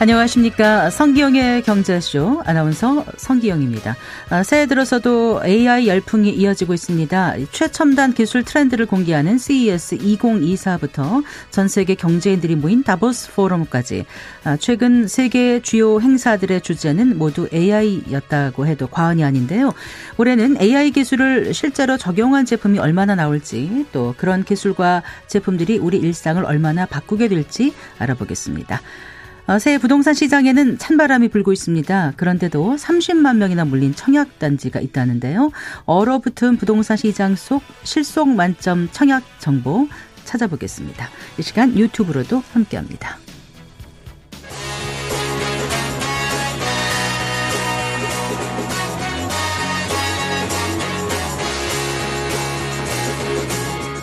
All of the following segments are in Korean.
안녕하십니까. 성기영의 경제쇼 아나운서 성기영입니다. 아, 새해 들어서도 AI 열풍이 이어지고 있습니다. 최첨단 기술 트렌드를 공개하는 CES 2024부터 전 세계 경제인들이 모인 다보스 포럼까지 아, 최근 세계 주요 행사들의 주제는 모두 AI였다고 해도 과언이 아닌데요. 올해는 AI 기술을 실제로 적용한 제품이 얼마나 나올지 또 그런 기술과 제품들이 우리 일상을 얼마나 바꾸게 될지 알아보겠습니다. 어, 새해 부동산 시장에는 찬바람이 불고 있습니다. 그런데도 30만 명이나 몰린 청약 단지가 있다는데요. 얼어붙은 부동산 시장 속 실속 만점 청약 정보 찾아보겠습니다. 이 시간 유튜브로도 함께합니다.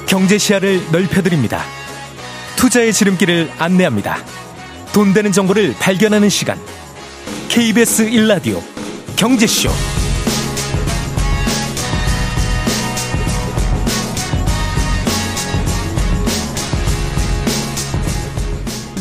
경제 시야를 넓혀드립니다. 투자의 지름길을 안내합니다. 돈 되는 정보를 발견하는 시간. KBS 1라디오 경제쇼.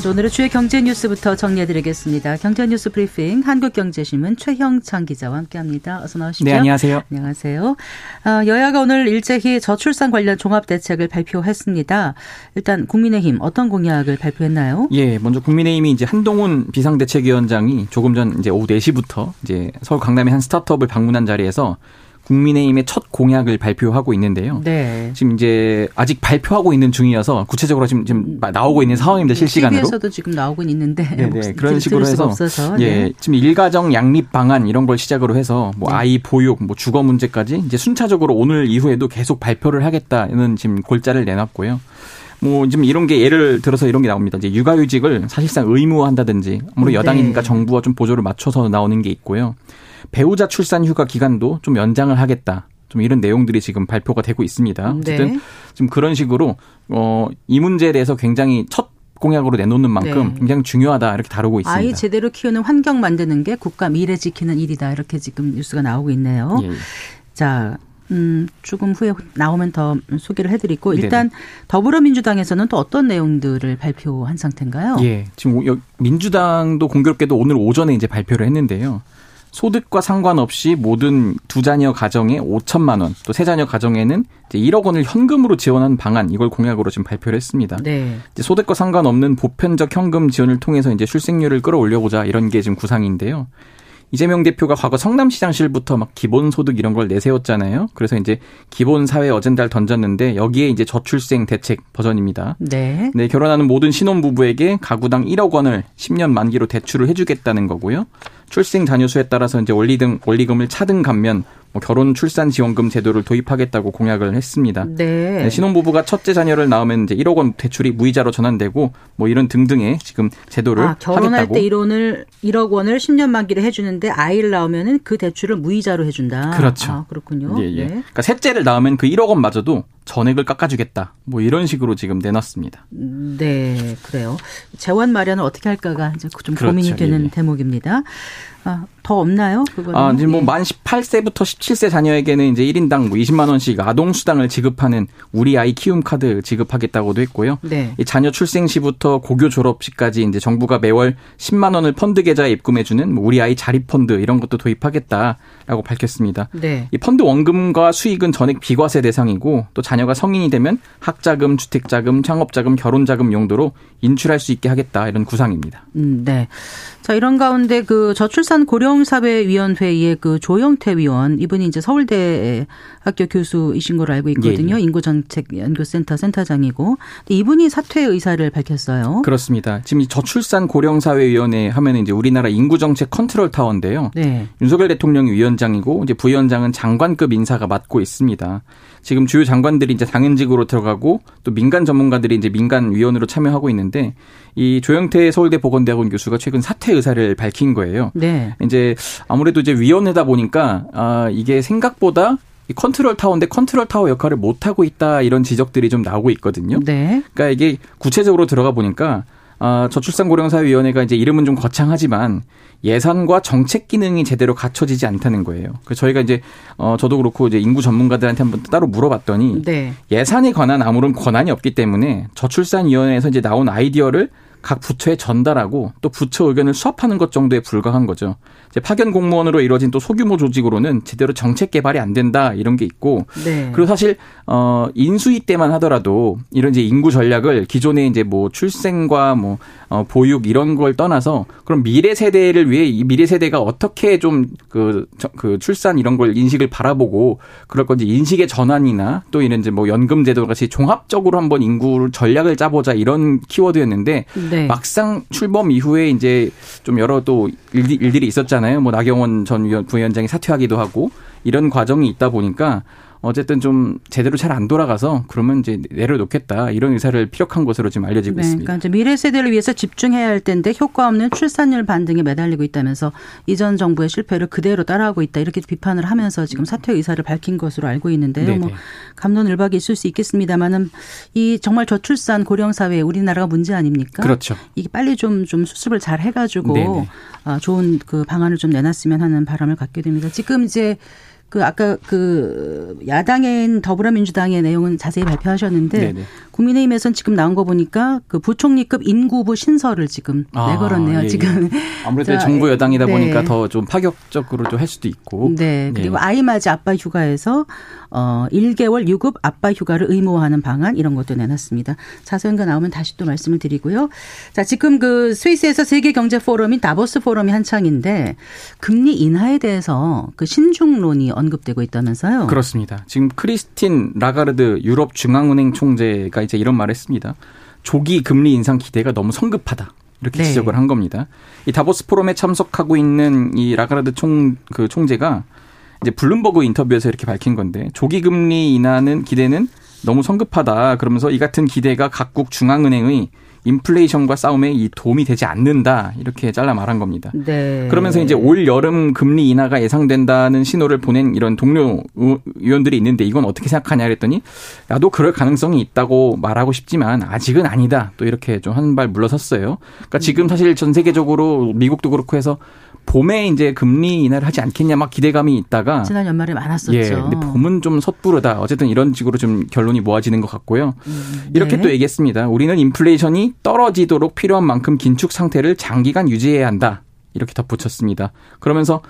오늘의 주요 경제 뉴스부터 정리해드리겠습니다. 경제 뉴스 브리핑 한국경제신문 최형창 기자와 함께합니다. 어서 나오십시오. 네, 안녕하세요. 안녕하세요. 어, 여야가 오늘 일제히 저출산 관련 종합 대책을 발표했습니다. 일단 국민의힘 어떤 공약을 발표했나요? 예, 먼저 국민의힘이 이제 한동훈 비상대책위원장이 조금 전 이제 오후 4시부터 이제 서울 강남의 한 스타트업을 방문한 자리에서 국민의힘의 첫 공약을 발표하고 있는데요. 네. 지금 이제 아직 발표하고 있는 중이어서 구체적으로 지금 지금 나오고 있는 상황입니다. 네, 실시간으로. TV에서도 지금 나오고 있는데. 네네. 그런 식으로 해서 없어서. 예. 네. 지금 일가정 양립 방안 이런 걸 시작으로 해서 뭐 네. 아이 보육, 뭐 주거 문제까지 이제 순차적으로 오늘 이후에도 계속 발표를 하겠다는 지금 골자를 내놨고요. 뭐 지금 이런 게 예를 들어서 이런 게 나옵니다. 이제 육아휴직을 사실상 의무화한다든지 아무래도 네. 여당이니까 정부와 좀 보조를 맞춰서 나오는 게 있고요. 배우자 출산 휴가 기간도 좀 연장을 하겠다. 좀 이런 내용들이 지금 발표가 되고 있습니다. 네. 어쨌든 네. 지금 그런 식으로 어 이 문제에 대해서 굉장히 첫 공약으로 내놓는 만큼 네. 굉장히 중요하다 이렇게 다루고 있습니다. 아이 제대로 키우는 환경 만드는 게 국가 미래 지키는 일이다 이렇게 지금 뉴스가 나오고 있네요. 예. 자, 음, 조금 후에 나오면 더 소개를 해드리고 일단 네네. 더불어민주당에서는 또 어떤 내용들을 발표한 상태인가요? 예, 지금 민주당도 공교롭게도 오늘 오전에 이제 발표를 했는데요. 소득과 상관없이 모든 두 자녀 가정에 5천만 원, 또 세 자녀 가정에는 이제 1억 원을 현금으로 지원하는 방안 이걸 공약으로 지금 발표를 했습니다. 네. 이제 소득과 상관없는 보편적 현금 지원을 통해서 이제 출생률을 끌어올려보자 이런 게 지금 구상인데요. 이재명 대표가 과거 성남시장실부터 막 기본소득 이런 걸 내세웠잖아요. 그래서 이제 기본사회 어젠다를 던졌는데 여기에 이제 저출생 대책 버전입니다. 네. 네, 결혼하는 모든 신혼부부에게 가구당 1억 원을 10년 만기로 대출을 해주겠다는 거고요. 출생 자녀 수에 따라서 이제 원리등 원리금을 차등 감면 뭐 결혼 출산 지원금 제도를 도입하겠다고 공약을 했습니다. 네. 네. 신혼부부가 첫째 자녀를 낳으면 이제 1억 원 대출이 무이자로 전환되고 뭐 이런 등등의 지금 제도를 아, 결혼할 하겠다고. 때 1원을 1억 원을 10년 만기를 해주는데 아이를 낳으면은 그 대출을 무이자로 해준다. 그렇죠. 아, 그렇군요. 예, 예. 네. 그러니까 셋째를 낳으면 그 1억 원마저도 전액을 깎아주겠다. 뭐 이런 식으로 지금 내놨습니다. 네, 그래요. 재원 마련을 어떻게 할까가 이제 좀 그렇죠. 고민이 되는 예. 예. 대목입니다. 아, 더 없나요? 그거는? 아, 지금 뭐만 예. 18세부터 17세 자녀에게는 이제 1인당 뭐 20만 원씩 아동 수당을 지급하는 우리 아이 키움 카드 지급하겠다고도 했고요. 네. 이 자녀 출생 시부터 고교 졸업 시까지 이제 정부가 매월 10만 원을 펀드 계좌에 입금해 주는 뭐 우리 아이 자립 펀드 이런 것도 도입하겠다 라고 밝혔습니다. 네. 이 펀드 원금과 수익은 전액 비과세 대상이고 또 자녀가 성인이 되면 학자금, 주택자금, 창업자금, 결혼자금 용도로 인출할 수 있게 하겠다 이런 구상입니다. 음, 네. 자, 이런 가운데 그 저출산 고령사회위원회의 그 조영태 위원 이분이 이제 서울대 학교 교수이신 걸로 알고 있거든요. 예, 예. 인구정책연구센터 센터장이고 이분이 사퇴 의사를 밝혔어요. 그렇습니다. 지금 이 저출산 고령사회위원회 하면 이제 우리나라 인구정책 컨트롤 타워인데요. 네. 윤석열 대통령이 위원 장이고 이제 부위원장은 장관급 인사가 맡고 있습니다. 지금 주요 장관들이 이제 당연직으로 들어가고 또 민간 전문가들이 이제 민간 위원으로 참여하고 있는데 이 조영태 서울대 보건대학원 교수가 최근 사퇴 의사를 밝힌 거예요. 네. 이제 아무래도 이제 위원회다 보니까 아 이게 생각보다 이 컨트롤 타워인데 컨트롤 타워 역할을 못 하고 있다 이런 지적들이 좀 나오고 있거든요. 네. 그러니까 이게 구체적으로 들어가 보니까 아, 저출산고령사회위원회가 이제 이름은 좀 거창하지만 예산과 정책 기능이 제대로 갖춰지지 않다는 거예요. 그래서 저희가 이제 어 저도 그렇고 이제 인구 전문가들한테 한번 따로 물어봤더니 네. 예산에 관한 아무런 권한이 없기 때문에 저출산위원회에서 이제 나온 아이디어를 각 부처에 전달하고 또 부처 의견을 수합하는 것 정도에 불과한 거죠. 파견 공무원으로 이루어진 또 소규모 조직으로는 제대로 정책 개발이 안 된다 이런 게 있고 네. 그리고 사실 어 인수위 때만 하더라도 이런 이제 인구 전략을 기존에 이제 뭐 출생과 뭐 어, 보육 이런 걸 떠나서 그럼 미래 세대를 위해 이 미래 세대가 어떻게 좀그그 출산 이런 걸 인식을 바라보고 그럴 건지 인식의 전환이나 또 이런 이제 뭐 연금 제도 같이 종합적으로 한번 인구 전략을 짜보자 이런 키워드였는데 네. 막상 출범 이후에 이제 좀 여러 또 일들이 있었잖아요. 뭐 나경원 전 부위원장이 사퇴하기도 하고 이런 과정이 있다 보니까 어쨌든 좀 제대로 잘 안 돌아가서 그러면 이제 내려놓겠다 이런 의사를 피력한 것으로 지금 알려지고 네, 있습니다. 그러니까 미래 세대를 위해서 집중해야 할 텐데 효과 없는 출산율 반등에 매달리고 있다면서 이전 정부의 실패를 그대로 따라하고 있다 이렇게 비판을 하면서 지금 사퇴 의사를 밝힌 것으로 알고 있는데요. 네네. 뭐 감론을박이 있을 수 있겠습니다만은 이 정말 저출산 고령 사회 우리나라가 문제 아닙니까? 그렇죠. 이게 빨리 좀좀 좀 수습을 잘 해가지고 아, 좋은 그 방안을 좀 내놨으면 하는 바람을 갖게 됩니다. 지금 이제 그 아까 그 야당인 더불어민주당의 내용은 자세히 발표하셨는데 네네. 국민의힘에선 지금 나온 거 보니까 그 부총리급 인구부 신설을 지금 아, 내걸었네요. 예, 지금 예. 아무래도 자, 정부 여당이다 네. 보니까 더 좀 파격적으로 좀 할 수도 있고. 네. 그리고 네. 아이 맞이 아빠 휴가에서 어 1개월 유급 아빠 휴가를 의무화하는 방안 이런 것도 내놨습니다. 자세한 거 나오면 다시 또 말씀을 드리고요. 자, 지금 그 스위스에서 세계 경제 포럼인 다보스 포럼이 한창인데 금리 인하에 대해서 그 신중론이 언급되고 있다면서요. 그렇습니다. 지금 크리스틴 라가르드 유럽 중앙은행 총재가 이제 이런 말을 했습니다. 조기 금리 인상 기대가 너무 성급하다. 이렇게 네. 지적을 한 겁니다. 이 다보스 포럼에 참석하고 있는 이 라가르드 총 그 총재가 이제 블룸버그 인터뷰에서 이렇게 밝힌 건데 조기 금리 인하는 기대는 너무 성급하다. 그러면서 이 같은 기대가 각국 중앙은행의 인플레이션과 싸움에 이 도움이 되지 않는다 이렇게 잘라 말한 겁니다. 네. 그러면서 이제 올 여름 금리 인하가 예상된다는 신호를 보낸 이런 동료 의원들이 있는데 이건 어떻게 생각하냐 그랬더니 야도 그럴 가능성이 있다고 말하고 싶지만 아직은 아니다 또 이렇게 좀 한 발 물러섰어요. 그러니까 지금 사실 전 세계적으로 미국도 그렇고 해서 봄에 이제 금리 인하를 하지 않겠냐 막 기대감이 있다가 지난 연말에 많았었죠. 예, 근데 봄은 좀 섣부르다. 어쨌든 이런 식으로 좀 결론이 모아지는 것 같고요. 음, 네. 이렇게 또 얘기했습니다. 우리는 인플레이션이 떨어지도록 필요한 만큼 긴축 상태를 장기간 유지해야 한다. 이렇게 덧붙였습니다. 그러면서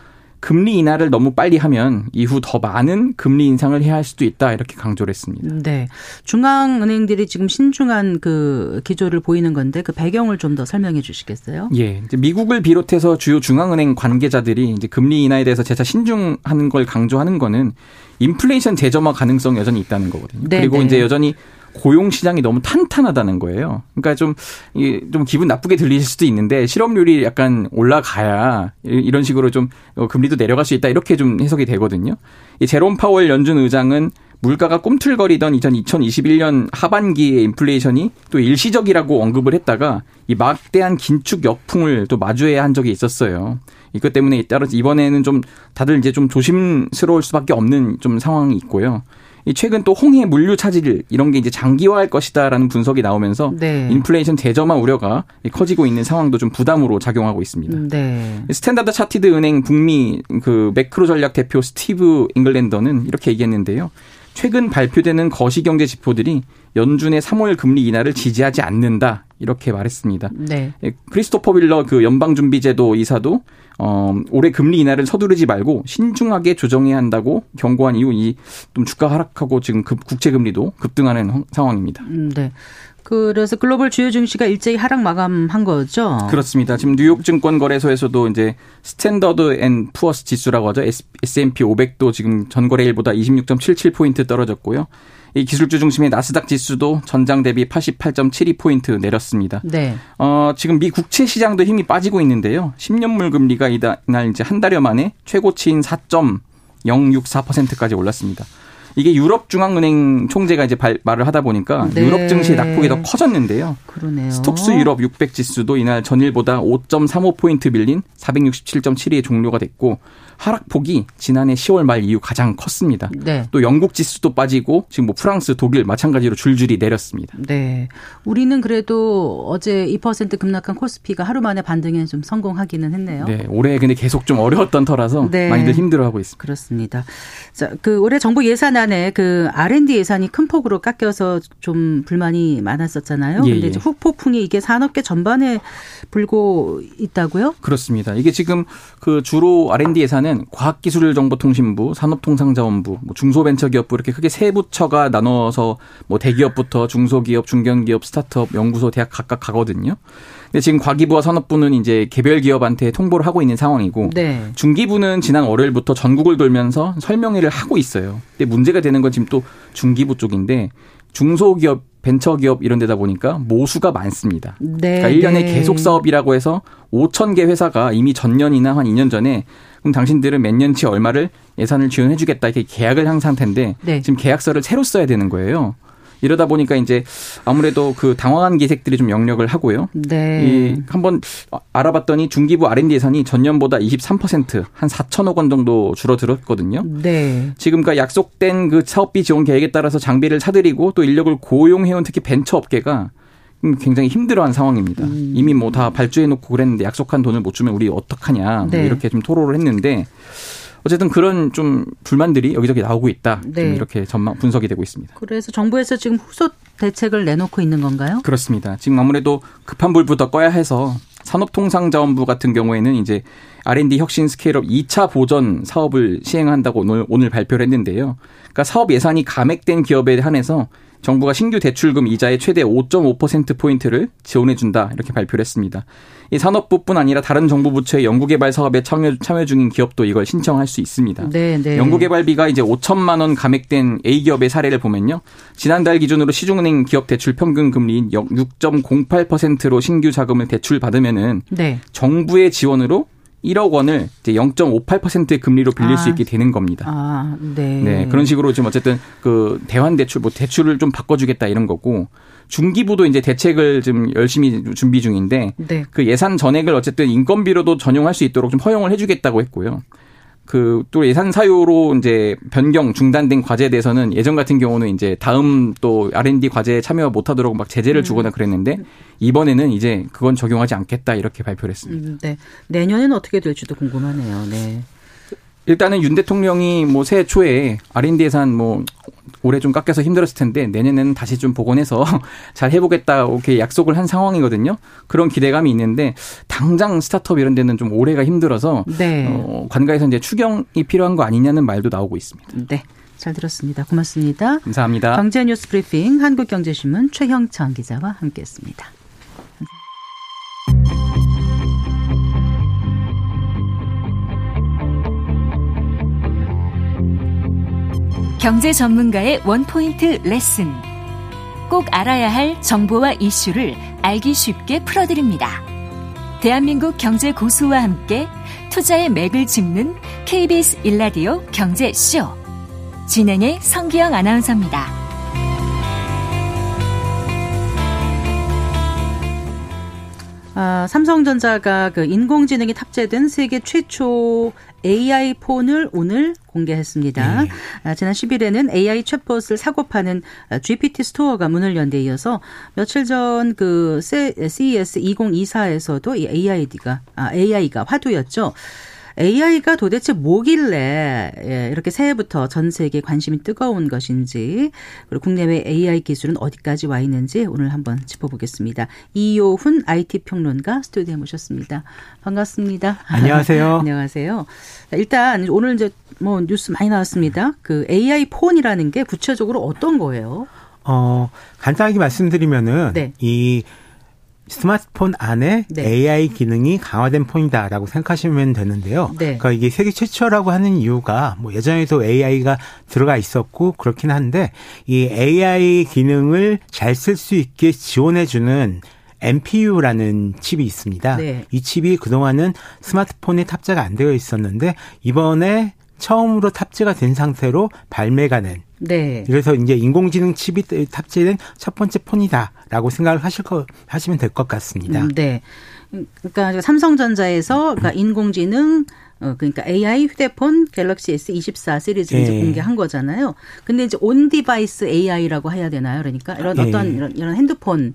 금리 인하를 너무 빨리 하면 이후 더 많은 금리 인상을 해야 할 수도 있다 이렇게 강조를 했습니다. 네. 중앙은행들이 지금 신중한 그 기조를 보이는 건데 그 배경을 좀 더 설명해 주시겠어요? 예. 이제 미국을 비롯해서 주요 중앙은행 관계자들이 이제 금리 인하에 대해서 재차 신중한 걸 강조하는 거는 인플레이션 재점화 가능성 여전히 있다는 거거든요. 네 그리고 네. 이제 여전히 고용 시장이 너무 탄탄하다는 거예요. 그러니까 좀, 좀 기분 나쁘게 들리실 수도 있는데 실업률이 약간 올라가야 이런 식으로 좀 어, 금리도 내려갈 수 있다 이렇게 좀 해석이 되거든요. 이 제롬 파월 연준 의장은 물가가 꿈틀거리던 2021년 하반기의 인플레이션이 또 일시적이라고 언급을 했다가 이 막대한 긴축 역풍을 또 마주해야 한 적이 있었어요. 이것 때문에 따라서 이번에는 좀 다들 이제 좀 조심스러울 수밖에 없는 좀 상황이 있고요. 최근 또 홍해 물류 차질 이런 게 이제 장기화할 것이다라는 분석이 나오면서 네. 인플레이션 재점화 우려가 커지고 있는 상황도 좀 부담으로 작용하고 있습니다. 네. 스탠다드 차티드 은행 북미 그 매크로 전략 대표 스티브 잉글랜더는 이렇게 얘기했는데요. 최근 발표되는 거시경제 지표들이 연준의 3월 금리 인하를 지지하지 않는다 이렇게 말했습니다. 네. 예, 크리스토퍼 월러 그 연방준비제도 이사도 어, 올해 금리 인하를 서두르지 말고 신중하게 조정해야 한다고 경고한 이후 이 좀 주가 하락하고 지금 급 국채 금리도 급등하는 상황입니다. 음, 네. 그래서 글로벌 주요 증시가 일제히 하락 마감한 거죠. 그렇습니다. 지금 뉴욕 증권 거래소에서도 이제 스탠더드 앤 푸어스 지수라고 하죠. S&P 500도 지금 전거래일보다 26.77 포인트 떨어졌고요. 이 기술주 중심의 나스닥 지수도 전장 대비 88.72포인트 내렸습니다. 네. 어, 지금 미 국채 시장도 힘이 빠지고 있는데요. 10년물 금리가 이날 이제 한 달여 만에 최고치인 4.064%까지 올랐습니다. 이게 유럽 중앙은행 총재가 이제 발, 말을 하다 보니까 네. 유럽 증시의 낙폭이 더 커졌는데요. 그러네요. 스톡스 유럽 600 지수도 이날 전일보다 5.35 포인트 밀린 467.72에 종료가 됐고 하락폭이 지난해 10월 말 이후 가장 컸습니다. 네. 또 영국 지수도 빠지고 지금 뭐 프랑스, 독일 마찬가지로 줄줄이 내렸습니다. 네. 우리는 그래도 어제 2% 급락한 코스피가 하루 만에 반등에 좀 성공하기는 했네요. 네. 올해 근데 계속 좀 어려웠던 터라서 네. 많이들 힘들어하고 있습니다. 그렇습니다. 자, 그 올해 정부 예산안 중간에 그 R&D 예산이 큰 폭으로 깎여서 좀 불만이 많았었잖아요. 예, 근데 예. 이제 후폭풍이 이게 산업계 전반에 불고 있다고요? 그렇습니다. 이게 지금 그 주로 R&D 예산은 과학기술정보통신부, 산업통상자원부, 뭐 중소벤처기업부 이렇게 크게 세 부처가 나눠서 뭐 대기업부터 중소기업, 중견기업, 스타트업, 연구소, 대학 각각 가거든요. 근데 지금 과기부와 산업부는 이제 개별 기업한테 통보를 하고 있는 상황이고 네. 중기부는 지난 월요일부터 전국을 돌면서 설명회를 하고 있어요. 근데 문제가 되는 건 지금 또 중기부 쪽인데 중소기업, 벤처기업 이런 데다 보니까 모수가 많습니다. 네. 그러니까 1년에 네. 계속 사업이라고 해서 5천 개 회사가 이미 전년이나 한 2년 전에 그럼 당신들은 몇 년치 얼마를 예산을 지원해 주겠다 이렇게 계약을 한 상태인데 네. 지금 계약서를 새로 써야 되는 거예요. 이러다 보니까 이제 아무래도 그 당황한 기색들이 좀 역력을 하고요. 네. 이 한번 알아봤더니 중기부 R&D 예산이 전년보다 23%한 4천억 원 정도 줄어들었거든요. 네. 지금 그 약속된 그 사업비 지원 계획에 따라서 장비를 사들이고 또 인력을 고용해온 특히 벤처 업계가 굉장히 힘들어한 상황입니다. 음. 이미 뭐 다 발주해놓고 그랬는데 약속한 돈을 못 주면 우리 어떡하냐 뭐 네. 이렇게 좀 토로를 했는데 어쨌든 그런 좀 불만들이 여기저기 나오고 있다. 네. 좀 이렇게 전망 분석이 되고 있습니다. 그래서 정부에서 지금 후속 대책을 내놓고 있는 건가요? 그렇습니다. 지금 아무래도 급한 불부터 꺼야 해서 산업통상자원부 같은 경우에는 이제 R&D 혁신 스케일업 2차 보전 사업을 시행한다고 오늘, 오늘 발표를 했는데요. 그러니까 사업 예산이 감액된 기업에 한해서 정부가 신규 대출금 이자의 최대 5.5%포인트를 지원해준다. 이렇게 발표를 했습니다. 이 산업부뿐 아니라 다른 정부 부처의 연구개발 사업에 참여, 참여 중인 기업도 이걸 신청할 수 있습니다. 네, 네. 연구개발비가 이제 5천만 원 감액된 A 기업의 사례를 보면요. 지난달 기준으로 시중은행 기업 대출 평균 금리인 6.08%로 신규 자금을 대출 받으면은 네. 정부의 지원으로 1억 원을 이제 0.58%의 금리로 빌릴 아. 수 있게 되는 겁니다. 아, 네. 네, 그런 식으로 지금 어쨌든 그 대환 대출 뭐 대출을 좀 바꿔 주겠다 이런 거고 중기부도 이제 대책을 좀 열심히 준비 중인데 네. 그 예산 전액을 어쨌든 인건비로도 전용할 수 있도록 좀 허용을 해 주겠다고 했고요. 그 또 예산 사유로 이제 변경 중단된 과제에 대해서는 예전 같은 경우는 이제 다음 또 R&D 과제에 참여 못하도록 막 제재를 주거나 그랬는데 이번에는 이제 그건 적용하지 않겠다 이렇게 발표를 했습니다. 음, 네. 내년에는 어떻게 될지도 궁금하네요. 네. 일단은 윤 대통령이 뭐 새해 초에 R&D 예산 뭐 올해 좀 깎여서 힘들었을 텐데 내년에는 다시 좀 복원해서 잘 해보겠다 이렇게 약속을 한 상황이거든요. 그런 기대감이 있는데 당장 스타트업 이런 데는 좀 올해가 힘들어서 네. 어, 관가에서 이제 추경이 필요한 거 아니냐는 말도 나오고 있습니다. 네. 잘 들었습니다. 고맙습니다. 감사합니다. 경제 뉴스 브리핑 한국경제신문 최형창 기자와 함께했습니다. 경제 전문가의 원포인트 레슨. 꼭 알아야 할 정보와 이슈를 알기 쉽게 풀어드립니다. 대한민국 경제 고수와 함께 투자의 맥을 짚는 KBS 일라디오 경제쇼. 진행의 성기영 아나운서입니다. 아, 삼성전자가 그 인공지능이 탑재된 세계 최초 AI 폰을 오늘 공개했습니다. 네. 아, 지난 10일에는 AI 챗봇을 사고 파는 GPT 스토어가 문을 연 데 이어서 며칠 전 그 CES 2024에서도 이 AI가 아, AI가 화두였죠. AI가 도대체 뭐길래 예, 이렇게 새해부터 전 세계 관심이 뜨거운 것인지 그리고 국내외 AI 기술은 어디까지 와 있는지 오늘 한번 짚어보겠습니다. 이효훈 IT 평론가 스튜디오에 모셨습니다. 반갑습니다. 안녕하세요. 안녕하세요. 자, 일단 오늘 이제 뭐 뉴스 많이 나왔습니다. 그 AI 폰이라는 게 구체적으로 어떤 거예요? 어, 간단하게 말씀드리면은 네. 이 스마트폰 안에 네. AI 기능이 강화된 폰이다라고 생각하시면 되는데요. 네. 그러니까 이게 세계 최초라고 하는 이유가 뭐 예전에도 AI가 들어가 있었고 그렇긴 한데 이 AI 기능을 잘 쓸 수 있게 지원해 주는 NPU라는 칩이 있습니다. 네. 이 칩이 그동안은 스마트폰에 탑재가 안 되어 있었는데 이번에 처음으로 탑재가 된 상태로 발매가는 네. 그래서 이제 인공지능 칩이 탑재된 첫 번째 폰이다 라고 생각을 하실 거 하시면 될 것 같습니다. 음, 네. 그러니까 삼성전자에서 그러니까 인공지능 어 그러니까 AI 휴대폰 갤럭시 S24 시리즈를 이제 예. 공개한 거잖아요. 근데 이제 on device AI라고 해야 되나요? 그러니까 이런 예. 어떤 이런 이런 핸드폰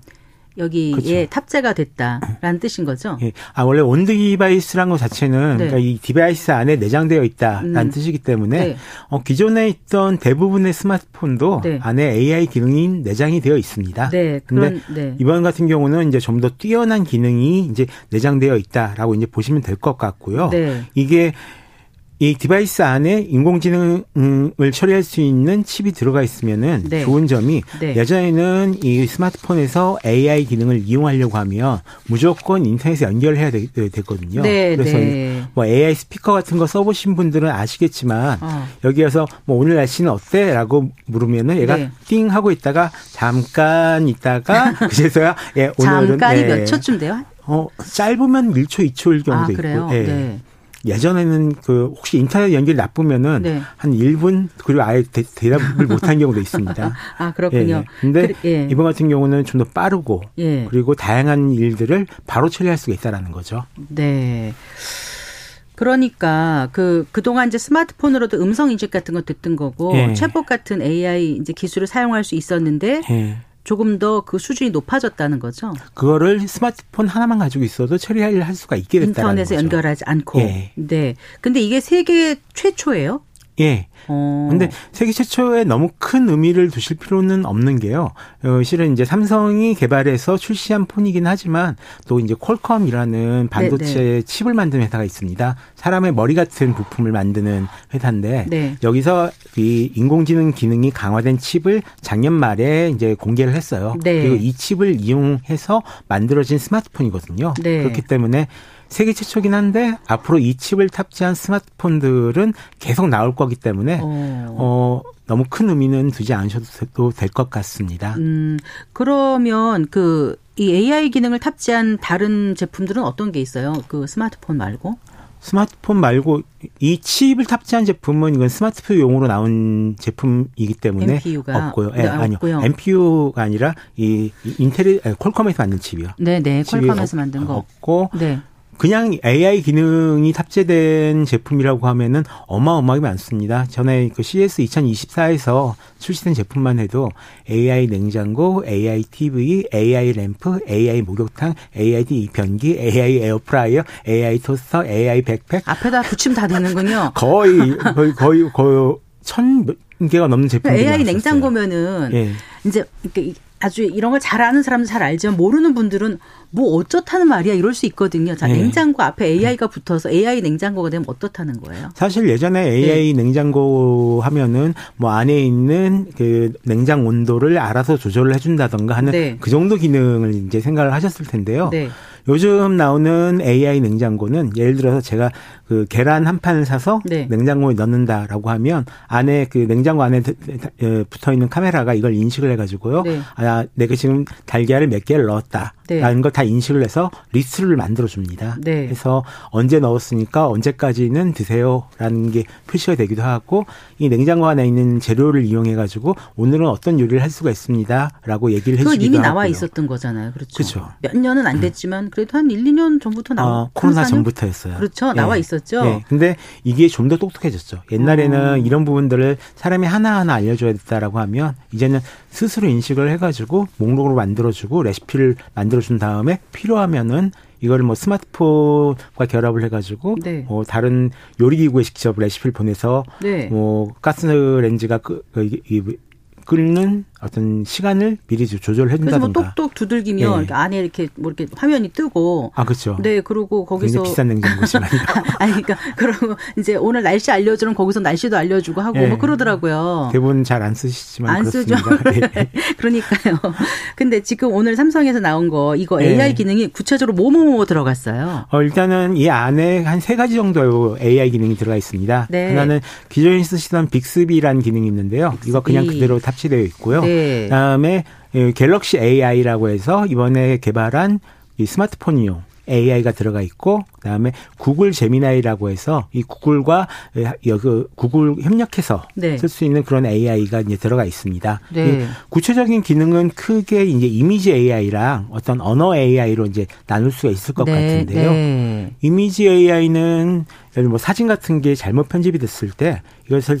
여기에 그렇죠. 탑재가 됐다라는 뜻인 거죠. 예. 아, 원래 on device란 것 자체는 네. 그러니까 이 device 안에 내장되어 있다라는 음. 뜻이기 때문에 네. 어, 기존에 있던 대부분의 스마트폰도 네. 안에 AI 기능이 내장이 되어 있습니다. 네, 근데 그런 네. 이번 같은 경우는 이제 좀 더 뛰어난 기능이 이제 내장되어 있다라고 이제 보시면 될 것 같고요. 네. 이게 이 device 안에 인공지능을 처리할 수 있는 칩이 들어가 있으면은 네. 좋은 점이 네. 예전에는 이 스마트폰에서 AI 기능을 이용하려고 하면 무조건 인터넷에 연결해야 되, 거든요 네, 그래서 네. 뭐 AI 스피커 같은 거 써보신 분들은 아시겠지만 어. 여기에서 뭐 오늘 날씨는 어때?라고 물으면은 얘가 네. 띵 하고 있다가 잠깐 있다가 그제서야 예 오늘은 잠깐이 네. 몇 초쯤 돼요? 어 짧으면 1초 2초일 경우도 아, 그래요? 있고 예. 네. 예전에는 그 혹시 인터넷 연결이 나쁘면은 네. 한 1분 그리고 아예 대, 답을 못한 경우도 있습니다. 아, 그렇군요. 예. 근데 그, 예. 이번 같은 경우는 좀 더 빠르고 예. 그리고 다양한 일들을 바로 처리할 수가 있다라는 거죠. 네. 그러니까 그 그동안 이제 스마트폰으로도 음성 인식 같은 거 듣던 거고 예. 챗봇 같은 AI 이제 기술을 사용할 수 있었는데 예. 조금 더 그 수준이 높아졌다는 거죠. 그거를 스마트폰 하나만 가지고 있어도 처리할 할 수가 있게 됐다는 인터넷에 거죠. 연결하지 않고. 예. 네. 근데 이게 세계 최초예요? 예. 어. 근데 세계 최초에 너무 큰 의미를 두실 필요는 없는 게요. 어, 실은 이제 삼성이 개발해서 출시한 폰이긴 하지만 또 이제 퀄컴이라는 반도체 네, 칩을 만드는 회사가 있습니다. 사람의 머리 같은 부품을 만드는 회사인데 네. 여기서 이 인공지능 기능이 강화된 칩을 작년 말에 이제 공개를 했어요. 네. 그리고 이 칩을 이용해서 만들어진 스마트폰이거든요. 네. 그렇기 때문에 세계 최초긴 한데 앞으로 이 칩을 탑재한 스마트폰들은 계속 나올 거기 때문에 어. 어, 너무 큰 의미는 두지 않으셔도 될 것 같습니다. 음, 그러면 그 이 AI 기능을 탑재한 다른 제품들은 어떤 게 있어요? 그 스마트폰 말고? 스마트폰 말고 이 칩을 탑재한 제품은 이건 스마트폰용으로 나온 제품이기 때문에 MPU 가 없고요. 예, 네, 아니요. 없고요. MPU가 아니라 이, 이 인텔 아니, 퀄컴에서 만든 칩이요. 네, 네. 칩이 없- 만든 거. 없고 네. 그냥 AI 기능이 탑재된 제품이라고 하면은 어마어마하게 많습니다. 전에 그 CES 2024에서 출시된 제품만 해도 AI 냉장고, AI TV, AI 램프, AI 목욕탕, AI 변기, AI 에어프라이어, AI 토스터, AI 백팩 앞에다 붙이면 다 되는군요. 거의 거의 거의 거의 천 개가 넘는 제품들이 AI 나왔었어요. 냉장고면은 예. 이제 아주 이런 걸 잘 아는 사람은 잘 알지만 모르는 분들은 뭐 어쩌다는 말이야 이럴 수 있거든요. 자, 네. 냉장고 앞에 AI가 붙어서 AI 냉장고가 되면 어떻다는 거예요? 사실 예전에 네. AI 냉장고 하면은 뭐 안에 있는 그 냉장 온도를 알아서 조절을 해준다던가 하는 네. 그 정도 기능을 이제 생각을 하셨을 텐데요. 네. 요즘 나오는 AI 냉장고는 예를 들어서 제가 그 계란 한 판을 사서 네. 냉장고에 넣는다라고 하면 안에 그 냉장고 안에 붙어 있는 카메라가 이걸 인식을 해가지고요. 네. 아, 내가 지금 달걀을 몇 개를 넣었다 라는 네. 걸다 인식을 해서 리스트를 만들어 줍니다. 네. 그래서 언제 넣었으니까 언제까지는 드세요라는 게 표시가 되기도 하고 이 냉장고 안에 있는 재료를 이용해 가지고 오늘은 어떤 요리를 할 수가 있습니다라고 얘기를 그건 해주기도 이미 하고요. 나와 있었던 거잖아요. 그렇죠. 그렇죠. 몇 년은 안 됐지만 그래도 한 1, 2년 전부터 나와. 아, 코로나? 전부터였어요. 그렇죠. 나와 있었죠. 예. 근데 이게 좀 더 똑똑해졌죠. 옛날에는 어. 이런 부분들을 사람이 하나하나 알려 줘야 됐다라고 하면 이제는 스스로 인식을 해 가지고 목록으로 만들어 주고 레시피를 만들 어준 다음에 필요하면은 이거를 뭐 스마트폰과 결합을 해가지고 네. 뭐 다른 요리기구에 직접 레시피를 보내서 네. 뭐 가스렌지가 그, 그 이, 이, 끓는 어떤 시간을 미리 조절해 그래서 뭐 준다든가. 똑똑 두들기면 예. 안에 이렇게 뭐 이렇게 화면이 뜨고 아 그렇죠. 네, 그리고 거기서 비싼 냉장고지만 아니 그러니까 그러고 이제 오늘 날씨 알려주면 거기서 날씨도 알려주고 하고 예. 뭐 그러더라고요. 대부분 잘안 쓰시지만 안 쓰죠. 그렇습니다. 예. 그러니까요. 근데 지금 오늘 삼성에서 나온 거 이거 네. AI 기능이 구체적으로 뭐뭐뭐 들어갔어요. 어, 일단은 이 안에 한 세 가지 정도의 AI 기능이 들어가 있습니다. 네. 하나는 기존에 쓰시던 빅스비라는 기능이 있는데요. 이거 그냥 빅스비. 그대로 탑재되어 있고요. 네. 그다음에 이 갤럭시 AI라고 해서 이번에 개발한 이 스마트폰용 AI가 들어가 있고 그다음에 구글 제미나이라고 해서 이 구글과 그 구글 협력해서 네. 쓸수 있는 그런 AI가 이제 들어가 있습니다. 네. 구체적인 기능은 크게 이제 이미지 AI랑 어떤 언어 AI로 이제 나눌 수가 있을 것 네. 같은데요. 네. 이미지 AI는 예를 뭐 사진 같은 게 잘못 편집이 됐을 때 이것을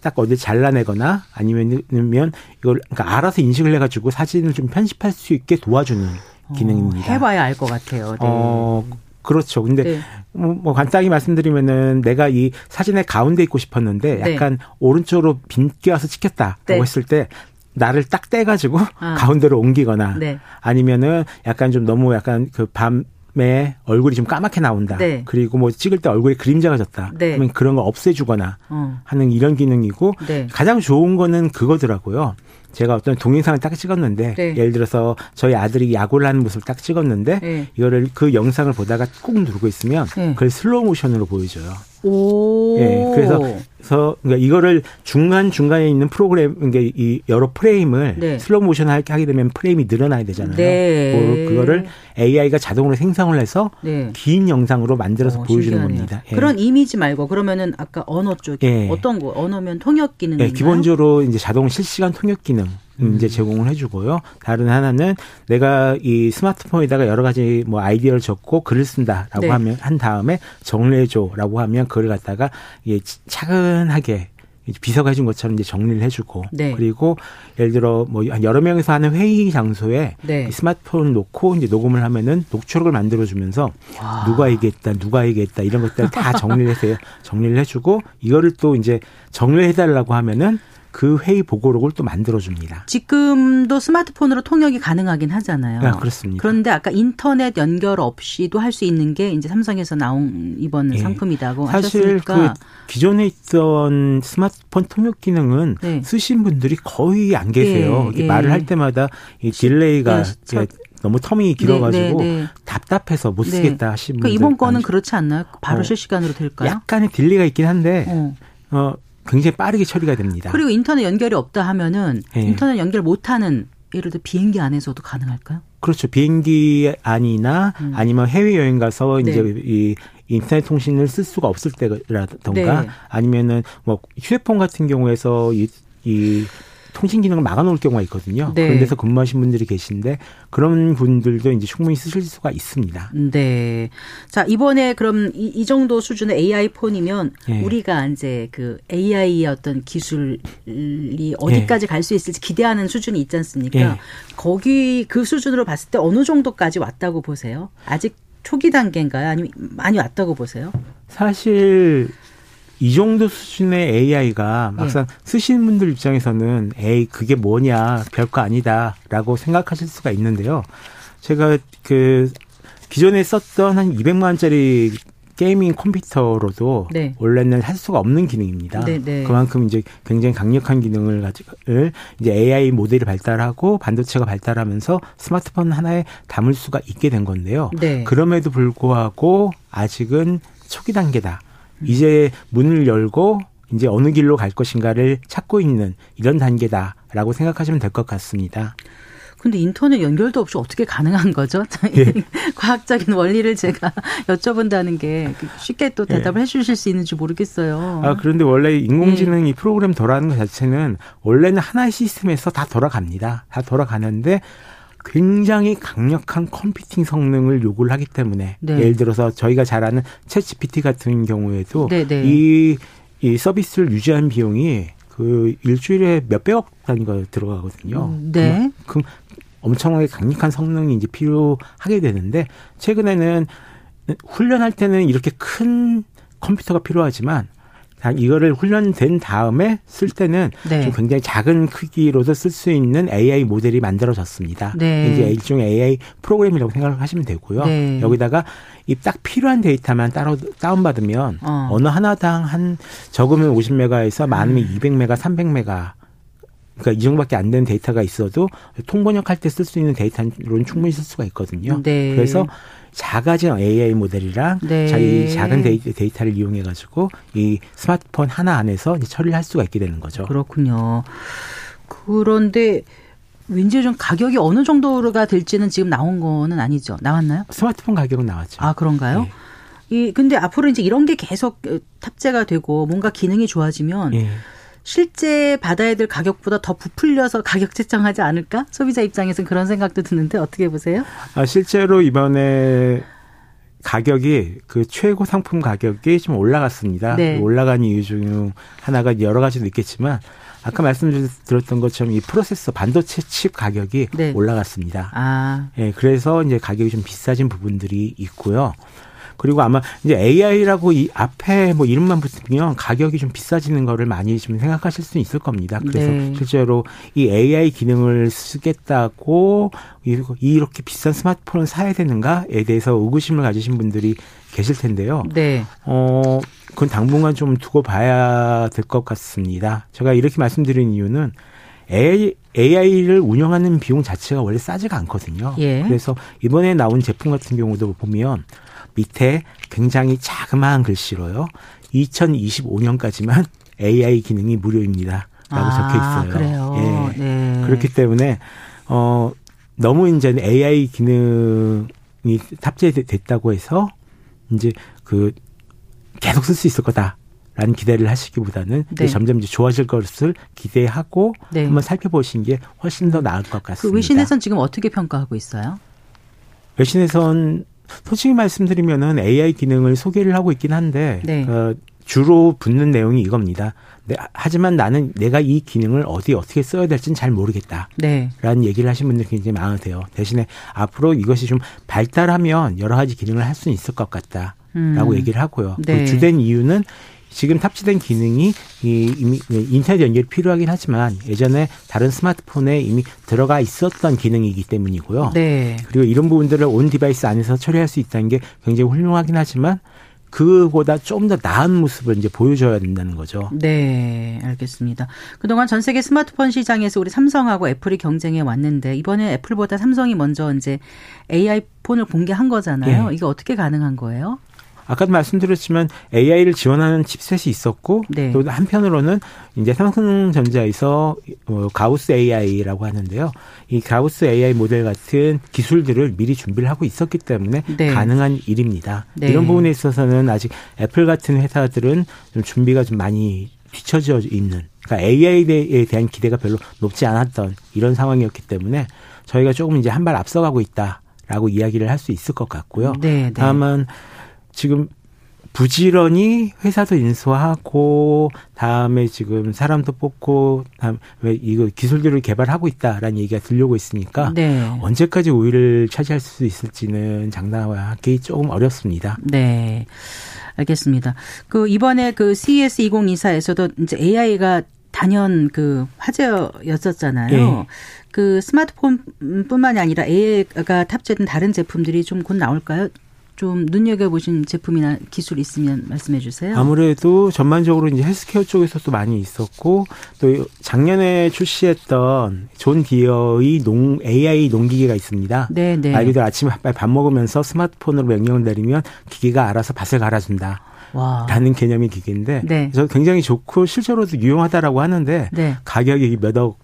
딱 어디 잘라내거나 아니면 이걸 그러니까 알아서 인식을 해가지고 사진을 좀 편집할 수 있게 도와주는 어, 기능입니다. 어, 해봐야 알 것 같아요. 네. 어, 그렇죠. 근데 네. 뭐, 뭐, 간단히 말씀드리면은 내가 이 사진의 가운데 있고 싶었는데 네. 약간 네. 오른쪽으로 빈게 와서 찍혔다라고 네. 했을 때 나를 딱 떼가지고 아. 가운데로 옮기거나 네. 아니면은 약간 좀 너무 약간 그 밤 에 얼굴이 좀 까맣게 나온다. 네. 그리고 뭐 찍을 때 얼굴에 그림자가 졌다. 네. 그러면 그런 거 없애주거나 어. 하는 이런 기능이고 가장 좋은 거는 그거더라고요. 제가 어떤 동영상을 딱 찍었는데 네. 예를 들어서 저희 아들이 야구를 하는 모습을 딱 찍었는데 네. 이거를 그 영상을 보다가 꾹 누르고 있으면 네. 그걸 슬로우 모션으로 보여줘요. 오. 예. 그래서 그래서 그러니까 이거를 중간 중간에 있는 프로그램 이게 이 여러 프레임을 네. 슬로우 모션 하게 하게 되면 프레임이 늘어나야 되잖아요. 네. 그거를 AI가 자동으로 생성을 해서 네. 긴 영상으로 만들어서 오, 보여주는 신기하네요. 겁니다. 예. 그런 이미지 말고 그러면은 아까 언어 쪽에 예. 어떤 거 언어면 통역 기능 예. 기본적으로 이제 자동 실시간 통역 기능 음. 이제 제공을 해주고요. 다른 하나는 내가 이 스마트폰에다가 여러 가지 뭐 아이디어를 적고 글을 쓴다라고 네. 하면 한 다음에 정리해줘라고 하면 그걸 갖다가 이게 차근하게 비서가 해준 것처럼 이제 정리를 해주고 네. 그리고 예를 들어 뭐한 여러 명이서 하는 회의 장소에 네. 스마트폰을 놓고 이제 녹음을 하면은 녹취록을 만들어 주면서 와. 누가 얘기했다 누가 얘기했다 이런 것들 다 정리를 해서 정리를 해주고 이거를 또 이제 정리를 해달라고 하면은 그 회의 보고록을 또 만들어줍니다. 지금도 스마트폰으로 통역이 가능하긴 하잖아요. 네, 그렇습니다. 그런데 아까 인터넷 연결 없이도 할 수 있는 게 이제 삼성에서 나온 이번 네. 상품이라고 사실 하셨으니까. 그 기존에 있던 스마트폰 통역 기능은 네. 쓰신 분들이 거의 안 계세요. 네, 말을 할 때마다 이 delay가 네, 너무 term이 길어가지고 네, 네, 네. 답답해서 못 쓰겠다 하시는 그러니까 분들. 이번 거는 그렇지 않나요? 바로 어, 실시간으로 될까요? 약간의 delay가 있긴 한데 어. 어 굉장히 빠르게 처리가 됩니다. 그리고 인터넷 연결이 없다 하면은 네. 인터넷 연결 못하는 예를 들어 비행기 안에서도 가능할까요? 그렇죠. 비행기 안이나 음. 아니면 해외 여행 가서 네. 이제 이 인터넷 통신을 쓸 수가 없을 때라던가 네. 아니면은 뭐 휴대폰 같은 경우에서 이, 이 통신 기능을 막아놓을 경우가 있거든요. 네. 그런 데서 근무하신 분들이 계신데 그런 분들도 이제 충분히 쓰실 수가 있습니다. 네. 자 이번에 그럼 이, 이 정도 수준의 AI 폰이면 네. 우리가 이제 그 AI의 어떤 기술이 어디까지 네. 갈수 있을지 기대하는 수준이 있지 않습니까? 네. 거기 그 수준으로 봤을 때 어느 정도까지 왔다고 보세요? 아직 초기 단계인가요? 아니면 많이 왔다고 보세요? 사실 이 정도 수준의 AI가 막상 네. 쓰시는 분들 입장에서는 에이 그게 뭐냐 별거 아니다라고 생각하실 수가 있는데요. 제가 그 기존에 썼던 한 200만 원짜리 게이밍 컴퓨터로도 네. 원래는 할 수가 없는 기능입니다. 네, 네. 그만큼 이제 굉장히 강력한 기능을 가지고 이제 AI 모델이 발달하고 반도체가 발달하면서 스마트폰 하나에 담을 수가 있게 된 건데요. 네. 그럼에도 불구하고 아직은 초기 단계다. 이제 문을 열고 이제 어느 길로 갈 것인가를 찾고 있는 이런 단계다라고 생각하시면 될 것 같습니다. 근데 인터넷 연결도 없이 어떻게 가능한 거죠? 예. 과학적인 원리를 제가 여쭤본다는 게 쉽게 또 대답을 예. 해주실 수 있는지 모르겠어요. 아 그런데 원래 인공지능 이 예. 프로그램 돌아가는 것 자체는 원래는 하나의 시스템에서 다 돌아갑니다. 다 돌아가는데 굉장히 강력한 컴퓨팅 성능을 요구를 하기 때문에 네. 예를 들어서 저희가 잘 아는 챗 GPT 같은 경우에도 네, 네. 이, 이 서비스를 유지하는 비용이 그 일주일에 몇백억 단위가 들어가거든요. 음, 네. 그, 그 엄청나게 강력한 성능이 이제 필요하게 되는데 최근에는 훈련할 때는 이렇게 큰 컴퓨터가 필요하지만 이거를 훈련된 다음에 쓸 때는 네. 좀 굉장히 작은 크기로도 쓸수 있는 AI 모델이 만들어졌습니다. 네. 이제 일종의 AI 프로그램이라고 생각을 하시면 되고요. 네. 여기다가 이 딱 필요한 데이터만 따로 다운받으면 어. 느 하나당 한 적으면 50메가에서 많으면 음. 200메가, 300메가 그러니까 이 정도밖에 안 되는 데이터가 있어도 통번역할 때 쓸 수 있는 데이터로는 충분히 쓸 수가 있거든요. 네. 그래서 작아진 AI 모델이랑 네. 자기 작은 데이터, 를 이용해 가지고 이 스마트폰 하나 안에서 이제 처리를 할 수가 있게 되는 거죠. 그렇군요. 그런데 왠지 좀 가격이 어느 정도가 될지는 지금 나온 거는 아니죠. 나왔나요? 스마트폰 가격은 나왔죠. 아 그런가요? 네. 이 근데 앞으로 이제 이런 게 계속 어, 탑재가 되고 뭔가 기능이 좋아지면 예. 실제 받아야 될 가격보다 더 부풀려서 가격 책정하지 않을까? 소비자 입장에서는 그런 생각도 드는데 어떻게 보세요? 아, 실제로 이번에 가격이 그 최고 상품 가격이 좀 올라갔습니다. 네. 올라간 이유 중 하나가 여러 가지도 있겠지만 아까 말씀드렸던 것처럼 이 프로세서 반도체 칩 가격이 네. 올라갔습니다. 아, 예, 그래서 이제 가격이 좀 비싸진 부분들이 있고요. 그리고 아마 이제 AI라고 이 앞에 뭐 이름만 붙으면 가격이 좀 비싸지는 거를 많이 좀 생각하실 수 있을 겁니다. 그래서 네. 실제로 이 AI 기능을 쓰겠다고 이- 이렇게 비싼 스마트폰을 사야 되는가에 대해서 의구심을 가지신 분들이 계실 텐데요. 네. 어, 그건 당분간 좀 두고 봐야 될 것 같습니다. 제가 이렇게 말씀드린 이유는 AI, AI를 운영하는 비용 자체가 원래 싸지가 않거든요. 예. 그래서 이번에 나온 제품 같은 경우도 보면 밑에 굉장히 자그마한 글씨로요. 2025년까지만 AI 기능이 무료입니다. 라고 적혀 아, 있어요. 그래요. 예. 네. 그렇기 때문에 어 너무 이제 AI 기능이 탑재됐다고 해서 이제 그 계속 쓸 수 있을 거다라는 기대를 하시기보다는 이제 네. 점점 이제 좋아질 것을 기대하고 네. 한번 살펴보신 게 훨씬 더 나을 것 같습니다. 그 외신에선 지금 어떻게 평가하고 있어요? 외신에선 솔직히 말씀드리면은 AI 기능을 소개를 하고 있긴 한데 네. 어, 주로 붙는 내용이 이겁니다. 네, 하지만 나는 내가 이 기능을 어디에 어떻게 써야 될지는 잘 모르겠다. 네. 라는 얘기를 하신 분들이 굉장히 많으세요. 대신에 앞으로 이것이 좀 발달하면 여러 가지 기능을 할 수는 있을 것 같다 라고 음. 얘기를 하고요. 네. 그 주된 이유는 지금 탑재된 기능이 이 이미 인터넷 연결이 필요하긴 하지만 예전에 다른 스마트폰에 이미 들어가 있었던 기능이기 때문이고요. 네. 그리고 이런 부분들을 on device 안에서 처리할 수 있다는 게 굉장히 훌륭하긴 하지만 그보다 좀 더 나은 모습을 이제 보여줘야 된다는 거죠. 네, 알겠습니다. 그동안 전 세계 스마트폰 시장에서 우리 삼성하고 애플이 경쟁해 왔는데 이번에 애플보다 삼성이 먼저 이제 AI 폰을 공개한 거잖아요. 예. 이게 어떻게 가능한 거예요? 아까도 말씀드렸지만 AI를 지원하는 칩셋이 있었고 네. 또 한편으로는 이제 삼성전자에서 어, 가우스 AI라고 하는데요. 이 가우스 AI 모델 같은 기술들을 미리 준비를 하고 있었기 때문에 네. 가능한 일입니다. 네. 이런 부분에 있어서는 아직 애플 같은 회사들은 좀 준비가 좀 많이 뒤처져 있는 그러니까 AI에 대한 기대가 별로 높지 않았던 이런 상황이었기 때문에 저희가 조금 이제 한 발 앞서가고 있다라고 이야기를 할 수 있을 것 같고요. 네, 네. 다만 지금 부지런히 회사도 인수하고 다음에 지금 사람도 뽑고 다음 왜 이거 기술들을 개발하고 있다라는 얘기가 들려오고 있으니까 네. 언제까지 우위를 차지할 수 있을지는 장담하기 조금 어렵습니다. 네. 알겠습니다. 그 이번에 그 CES 2024에서도 이제 AI가 단연 그 화제였었잖아요. 예. 그 스마트폰뿐만이 아니라 AI가 탑재된 다른 제품들이 좀 곧 나올까요? 좀 눈여겨보신 제품이나 기술 있으면 말씀해 주세요. 아무래도 전반적으로 이제 헬스케어 쪽에서도 많이 있었고 또 작년에 출시했던 존 디어의 농 AI 농기계가 있습니다. 네, 네. 말 그대로 아침에 밥 먹으면서 스마트폰으로 명령을 내리면 기계가 알아서 밭을 갈아준다. 와. 라는 개념의 기계인데 네. 그래서 굉장히 좋고 실제로도 유용하다라고 하는데 네. 가격이 몇 억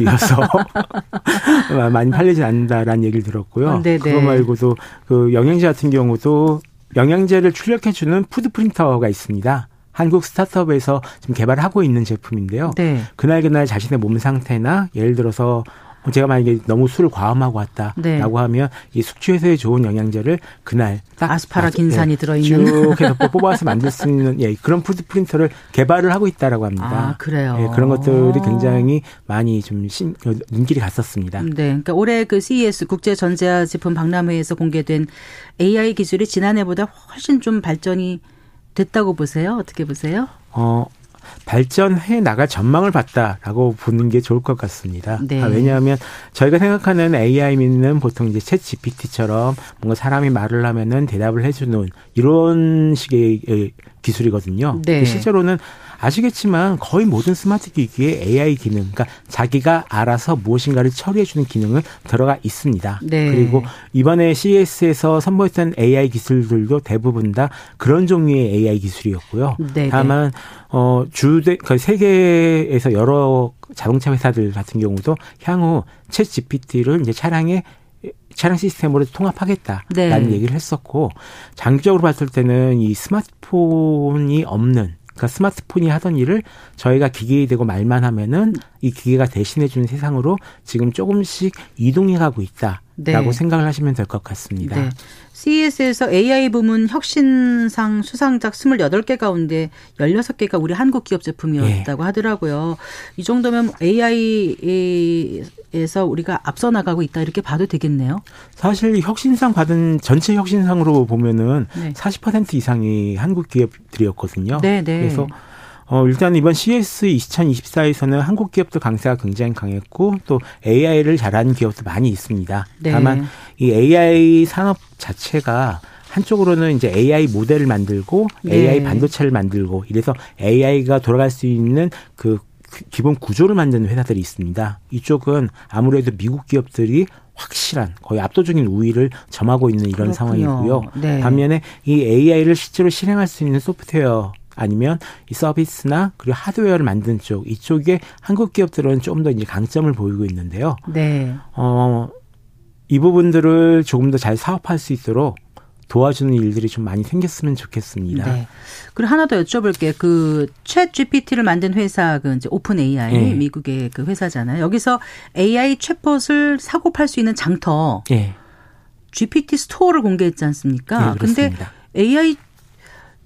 이어서 많이 팔리진 않는다라는 얘기를 들었고요. 어, 네, 그거 네. 말고도 그 영양제 같은 경우도 영양제를 출력해주는 food 프린터가 있습니다. 한국 스타트업에서 지금 개발하고 있는 제품인데요. 네. 그날 그날 자신의 몸 상태나 예를 들어서 제가 만약에 너무 술을 과음하고 왔다라고 네. 하면 이 숙취해소에 좋은 영양제를 그날 딱 아스파라긴산이 예, 들어있는. 쭉 해서 뽑아서 만들 수 있는 예, 그런 food printer를 개발을 하고 있다라고 합니다. 아, 그래요? 예, 그런 것들이 굉장히 많이 좀 신, 어, 눈길이 갔었습니다. 네. 그러니까 올해 그 CES 국제 전자 제품 박람회에서 공개된 AI 기술이 지난해보다 훨씬 좀 발전이 됐다고 보세요? 어떻게 보세요? 어, 발전해 나갈 전망을 봤다라고 보는 게 좋을 것 같습니다. 네. 아, 왜냐하면 저희가 생각하는 AI는 보통 이제 챗 GPT처럼 뭔가 사람이 말을 하면은 대답을 해주는 이런 식의 에, 기술이거든요. 네. 실제로는 아시겠지만 거의 모든 스마트 기기에 AI 기능, 그러니까 자기가 알아서 무엇인가를 처리해주는 기능을 들어가 있습니다. 네. 그리고 이번에 CES에서 선보였던 AI 기술들도 대부분 다 그런 종류의 AI 기술이었고요. 네, 다만 어 주대 그 세계에서 여러 자동차 회사들 같은 경우도 향후 챗 GPT를 이제 차량에 차량 시스템으로 통합하겠다라는 네. 얘기를 했었고 장기적으로 봤을 때는 이 스마트폰이 없는 그러니까 스마트폰이 하던 일을 저희가 기계이 되고 말만 하면은 이 기계가 대신해 주는 세상으로 지금 조금씩 이동해 가고 있다 라고 네. 생각을 하시면 될 것 같습니다. 네. CES에서 AI 부문 혁신상 수상작 28개 가운데 16개가 우리 한국 기업 제품이었다고 하더라고요. 이 정도면 AI에서 우리가 앞서 나가고 있다 이렇게 봐도 되겠네요. 사실 혁신상 받은 전체 혁신상으로 보면은 네. 40% 이상이 한국 기업들이었거든요. 네, 네. 그래서 어 일단 이번 CS 2024에서는 한국 기업들 강세가 굉장히 강했고 또 AI를 잘하는 기업도 많이 있습니다. 네. 다만 이 AI 산업 자체가 한쪽으로는 이제 AI 모델을 만들고 네. AI 반도체를 만들고 이래서 AI가 돌아갈 수 있는 그 기본 구조를 만드는 회사들이 있습니다. 이쪽은 아무래도 미국 기업들이 확실한 거의 압도적인 우위를 점하고 있는 이런 그렇군요. 상황이고요. 네. 반면에 이 AI를 실제로 실행할 수 있는 소프트웨어 아니면 이 서비스나 그리고 하드웨어를 만드는 쪽 이쪽에 한국 기업들은 좀 더 이제 강점을 보이고 있는데요. 네. 어, 이 부분들을 조금 더 잘 사업할 수 있도록 도와주는 일들이 좀 많이 생겼으면 좋겠습니다. 네. 그리고 하나 더 여쭤볼게요. 그 ChatGPT를 만든 회사 그 이제 OpenAI 네. 미국의 그 회사잖아요. 여기서 AI 챗봇을 사고 팔 수 있는 장터 예. GPT Store를 공개했지 않습니까? 네, 근데 그렇습니다. AI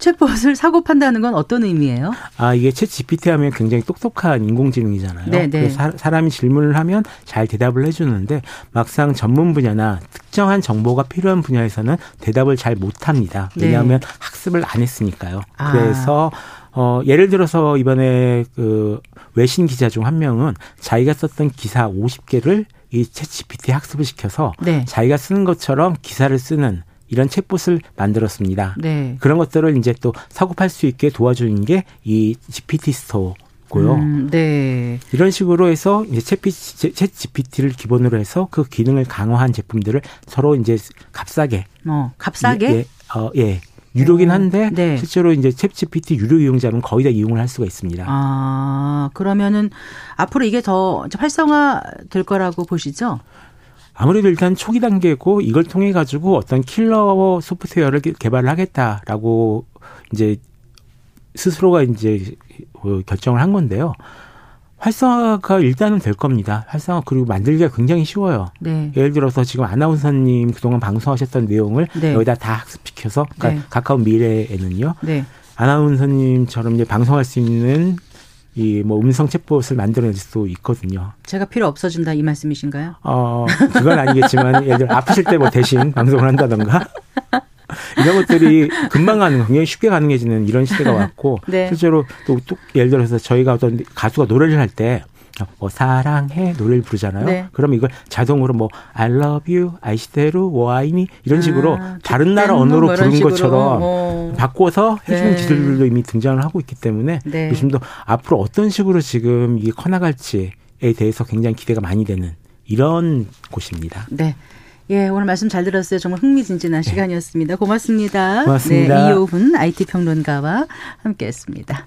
챗봇을 사고 판다는 건 어떤 의미예요? 아, 이게 ChatGPT 하면 굉장히 똑똑한 인공지능이잖아요. 네, 네. 그래서 사, 사람이 질문을 하면 잘 대답을 해주는데 막상 전문 분야나 특정한 정보가 필요한 분야에서는 대답을 잘 못합니다. 네. 왜냐하면 학습을 안 했으니까요. 아. 그래서 어, 예를 들어서 이번에 그 외신 기자 중 한 명은 자기가 썼던 기사 50개를 이 ChatGPT에 학습을 시켜서 네. 자기가 쓰는 것처럼 기사를 쓰는 이런 챗봇을 만들었습니다. 네. 그런 것들을 이제 또 사고 팔 수 있게 도와주는 게 이 GPT Store고요. 음, 네. 이런 식으로 해서 이제 챗, 챗 GPT를 기본으로 해서 그 기능을 강화한 제품들을 서로 이제 값싸게 어, 값싸게? 예, 어, 예. 유료긴 한데 네. 실제로 이제 챗 GPT 유료 이용자면 거의 다 이용을 할 수가 있습니다. 아, 그러면은 앞으로 이게 더 활성화 될 거라고 보시죠? 아무래도 일단 초기 단계고 이걸 통해 가지고 어떤 킬러 소프트웨어를 개- 개발을 하겠다라고 이제 스스로가 이제 어, 결정을 한 건데요. 활성화가 일단은 될 겁니다. 활성화 그리고 만들기가 굉장히 쉬워요. 네. 예를 들어서 지금 아나운서님 그동안 방송하셨던 내용을 네. 여기다 다 학습시켜서 그러니까 네. 가까운 미래에는요. 네. 아나운서님처럼 이제 방송할 수 있는 이 뭐 음성 챗봇을 만들어낼 수도 있거든요. 제가 필요 없어진다 이 말씀이신가요? 어, 그건 아니겠지만, 예를 들어 아프실 때 뭐 대신 방송을 한다던가. 이런 것들이 금방 가는, 굉장히 쉽게 가능해지는 이런 시대가 왔고, 네. 실제로 또, 또 예를 들어서 저희가 어떤 가수가 노래를 할 때, 뭐 사랑해 노래를 부르잖아요. 네. 그럼 이걸 자동으로 뭐 I love you, 아이시대로, 와이니 이런 식으로 아, 다른 나라 뭐 언어로 이런 부른. 것처럼 어. 바꿔서 해주는 네. 기술들도 이미 등장을 하고 있기 때문에 네. 요즘도 앞으로 어떤 식으로 지금 이게 커나갈지에 대해서 굉장히 기대가 많이 되는 이런 곳입니다. 네. 예, 오늘 말씀 잘 들었어요. 정말 흥미진진한 시간이었습니다. 고맙습니다. 고맙습니다. 네, 이호훈 IT 평론가와 함께했습니다.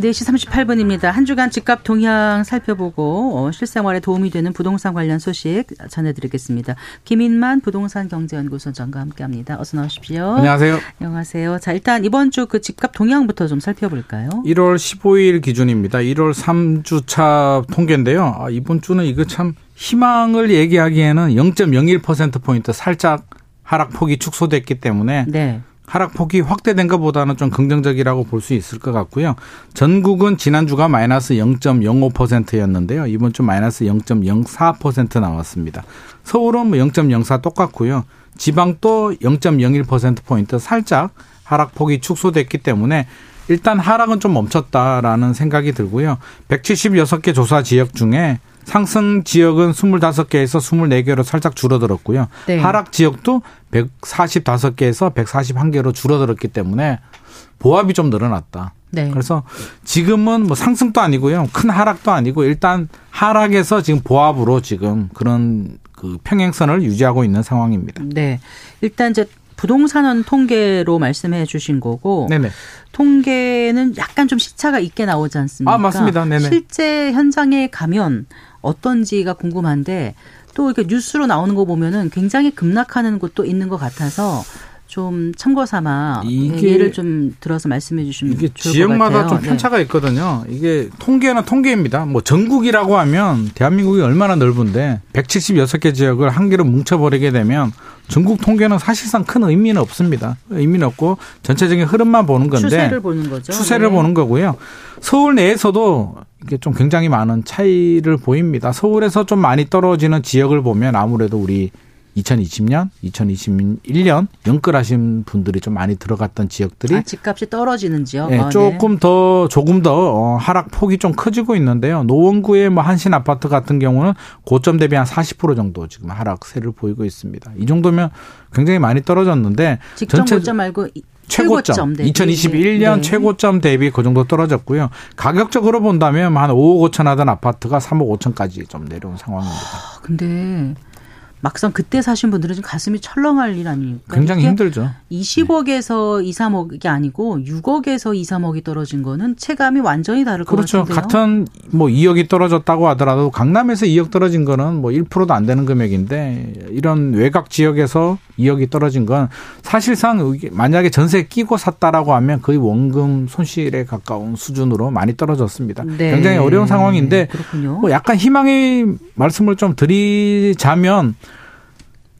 4시 38분입니다. 한 주간 집값 동향 살펴보고 어, 실생활에 도움이 되는 부동산 관련 소식 전해드리겠습니다. 김인만 부동산 경제연구소장과 함께합니다. 어서 나오십시오. 안녕하세요. 안녕하세요. 자, 일단 이번 주 그 집값 동향부터 좀 살펴볼까요? 1월 15일 기준입니다. 1월 3주차 통계인데요. 아, 이번 주는 이거 참 희망을 얘기하기에는 0.01%포인트 살짝 하락폭이 축소됐기 때문에 네. 하락폭이 확대된 것보다는 좀 긍정적이라고 볼 수 있을 것 같고요. 전국은 지난주가 마이너스 0.05%였는데요. 이번 주 마이너스 0.04% 나왔습니다. 서울은 뭐 0.04 똑같고요. 지방도 0.01%포인트 살짝 하락폭이 축소됐기 때문에 일단 하락은 좀 멈췄다라는 생각이 들고요. 176개 조사 지역 중에 상승 지역은 25개에서 24개로 살짝 줄어들었고요. 네. 하락 지역도 145개에서 141개로 줄어들었기 때문에 보합이 좀 늘어났다. 네. 그래서 지금은 뭐 상승도 아니고요. 큰 하락도 아니고 일단 하락에서 지금 보합으로 지금 그런 그 평행선을 유지하고 있는 상황입니다. 네. 일단 이제 부동산원 통계로 말씀해 주신 거고 네네. 통계는 약간 좀 시차가 있게 나오지 않습니까? 아, 맞습니다. 네네. 실제 현장에 가면 어떤지가 궁금한데 또 이렇게 뉴스로 나오는 거 보면은 굉장히 급락하는 곳도 있는 것 같아서 좀 참고 삼아 예를 좀 들어서 말씀해 주시면 이게 지역마다. 좀 편차가 있거든요. 이게 통계는 통계입니다. 뭐 전국이라고 하면 대한민국이 얼마나 넓은데 176개 지역을 한 개로 뭉쳐버리게 되면 전국 통계는 사실상 큰 의미는 없습니다. 의미는 없고 전체적인 흐름만 보는 네. 건데 추세를 보는 거죠. 추세를 네. 보는 거고요. 서울 내에서도 이게 좀 굉장히 많은 차이를 보입니다. 서울에서 좀 많이 떨어지는 지역을 보면 아무래도 우리 2020년, 2021년 연끌하신 분들이 좀 많이 들어갔던 지역들이 아, 집값이 떨어지는 지역. 아, 네. 조금 더 조금 더 어, 하락 폭이 좀 커지고 있는데요. 노원구의 뭐 한신 아파트 같은 경우는 고점 대비 한 40% 정도 지금 하락세를 보이고 있습니다. 이 정도면 굉장히 많이 떨어졌는데 직전 고점 말고 이- 최고점, 대비. 2021년 네. 최고점 대비 그 정도 떨어졌고요. 가격적으로 본다면 한 5억 5천 하던 아파트가 3억 5천까지 좀 내려온 상황입니다. 아, 근데 막상 그때 사신 분들은 좀 가슴이 철렁할 일 아닙니까? 굉장히 힘들죠. 20억에서 2, 3억이 아니고 6억에서 2, 3억이 떨어진 거는 체감이 완전히 다를 것 그렇죠. 같은데요. 같은 뭐 2억이 떨어졌다고 하더라도 강남에서 2억 떨어진 거는 뭐 1%도 안 되는 금액인데 이런 외곽 지역에서 2억이 떨어진 건 사실상 만약에 전세 끼고 샀다라고 하면 거의 원금 손실에 가까운 수준으로 많이 떨어졌습니다. 네. 굉장히 어려운 상황인데 그렇군요. 뭐 약간 희망의 말씀을 좀 드리자면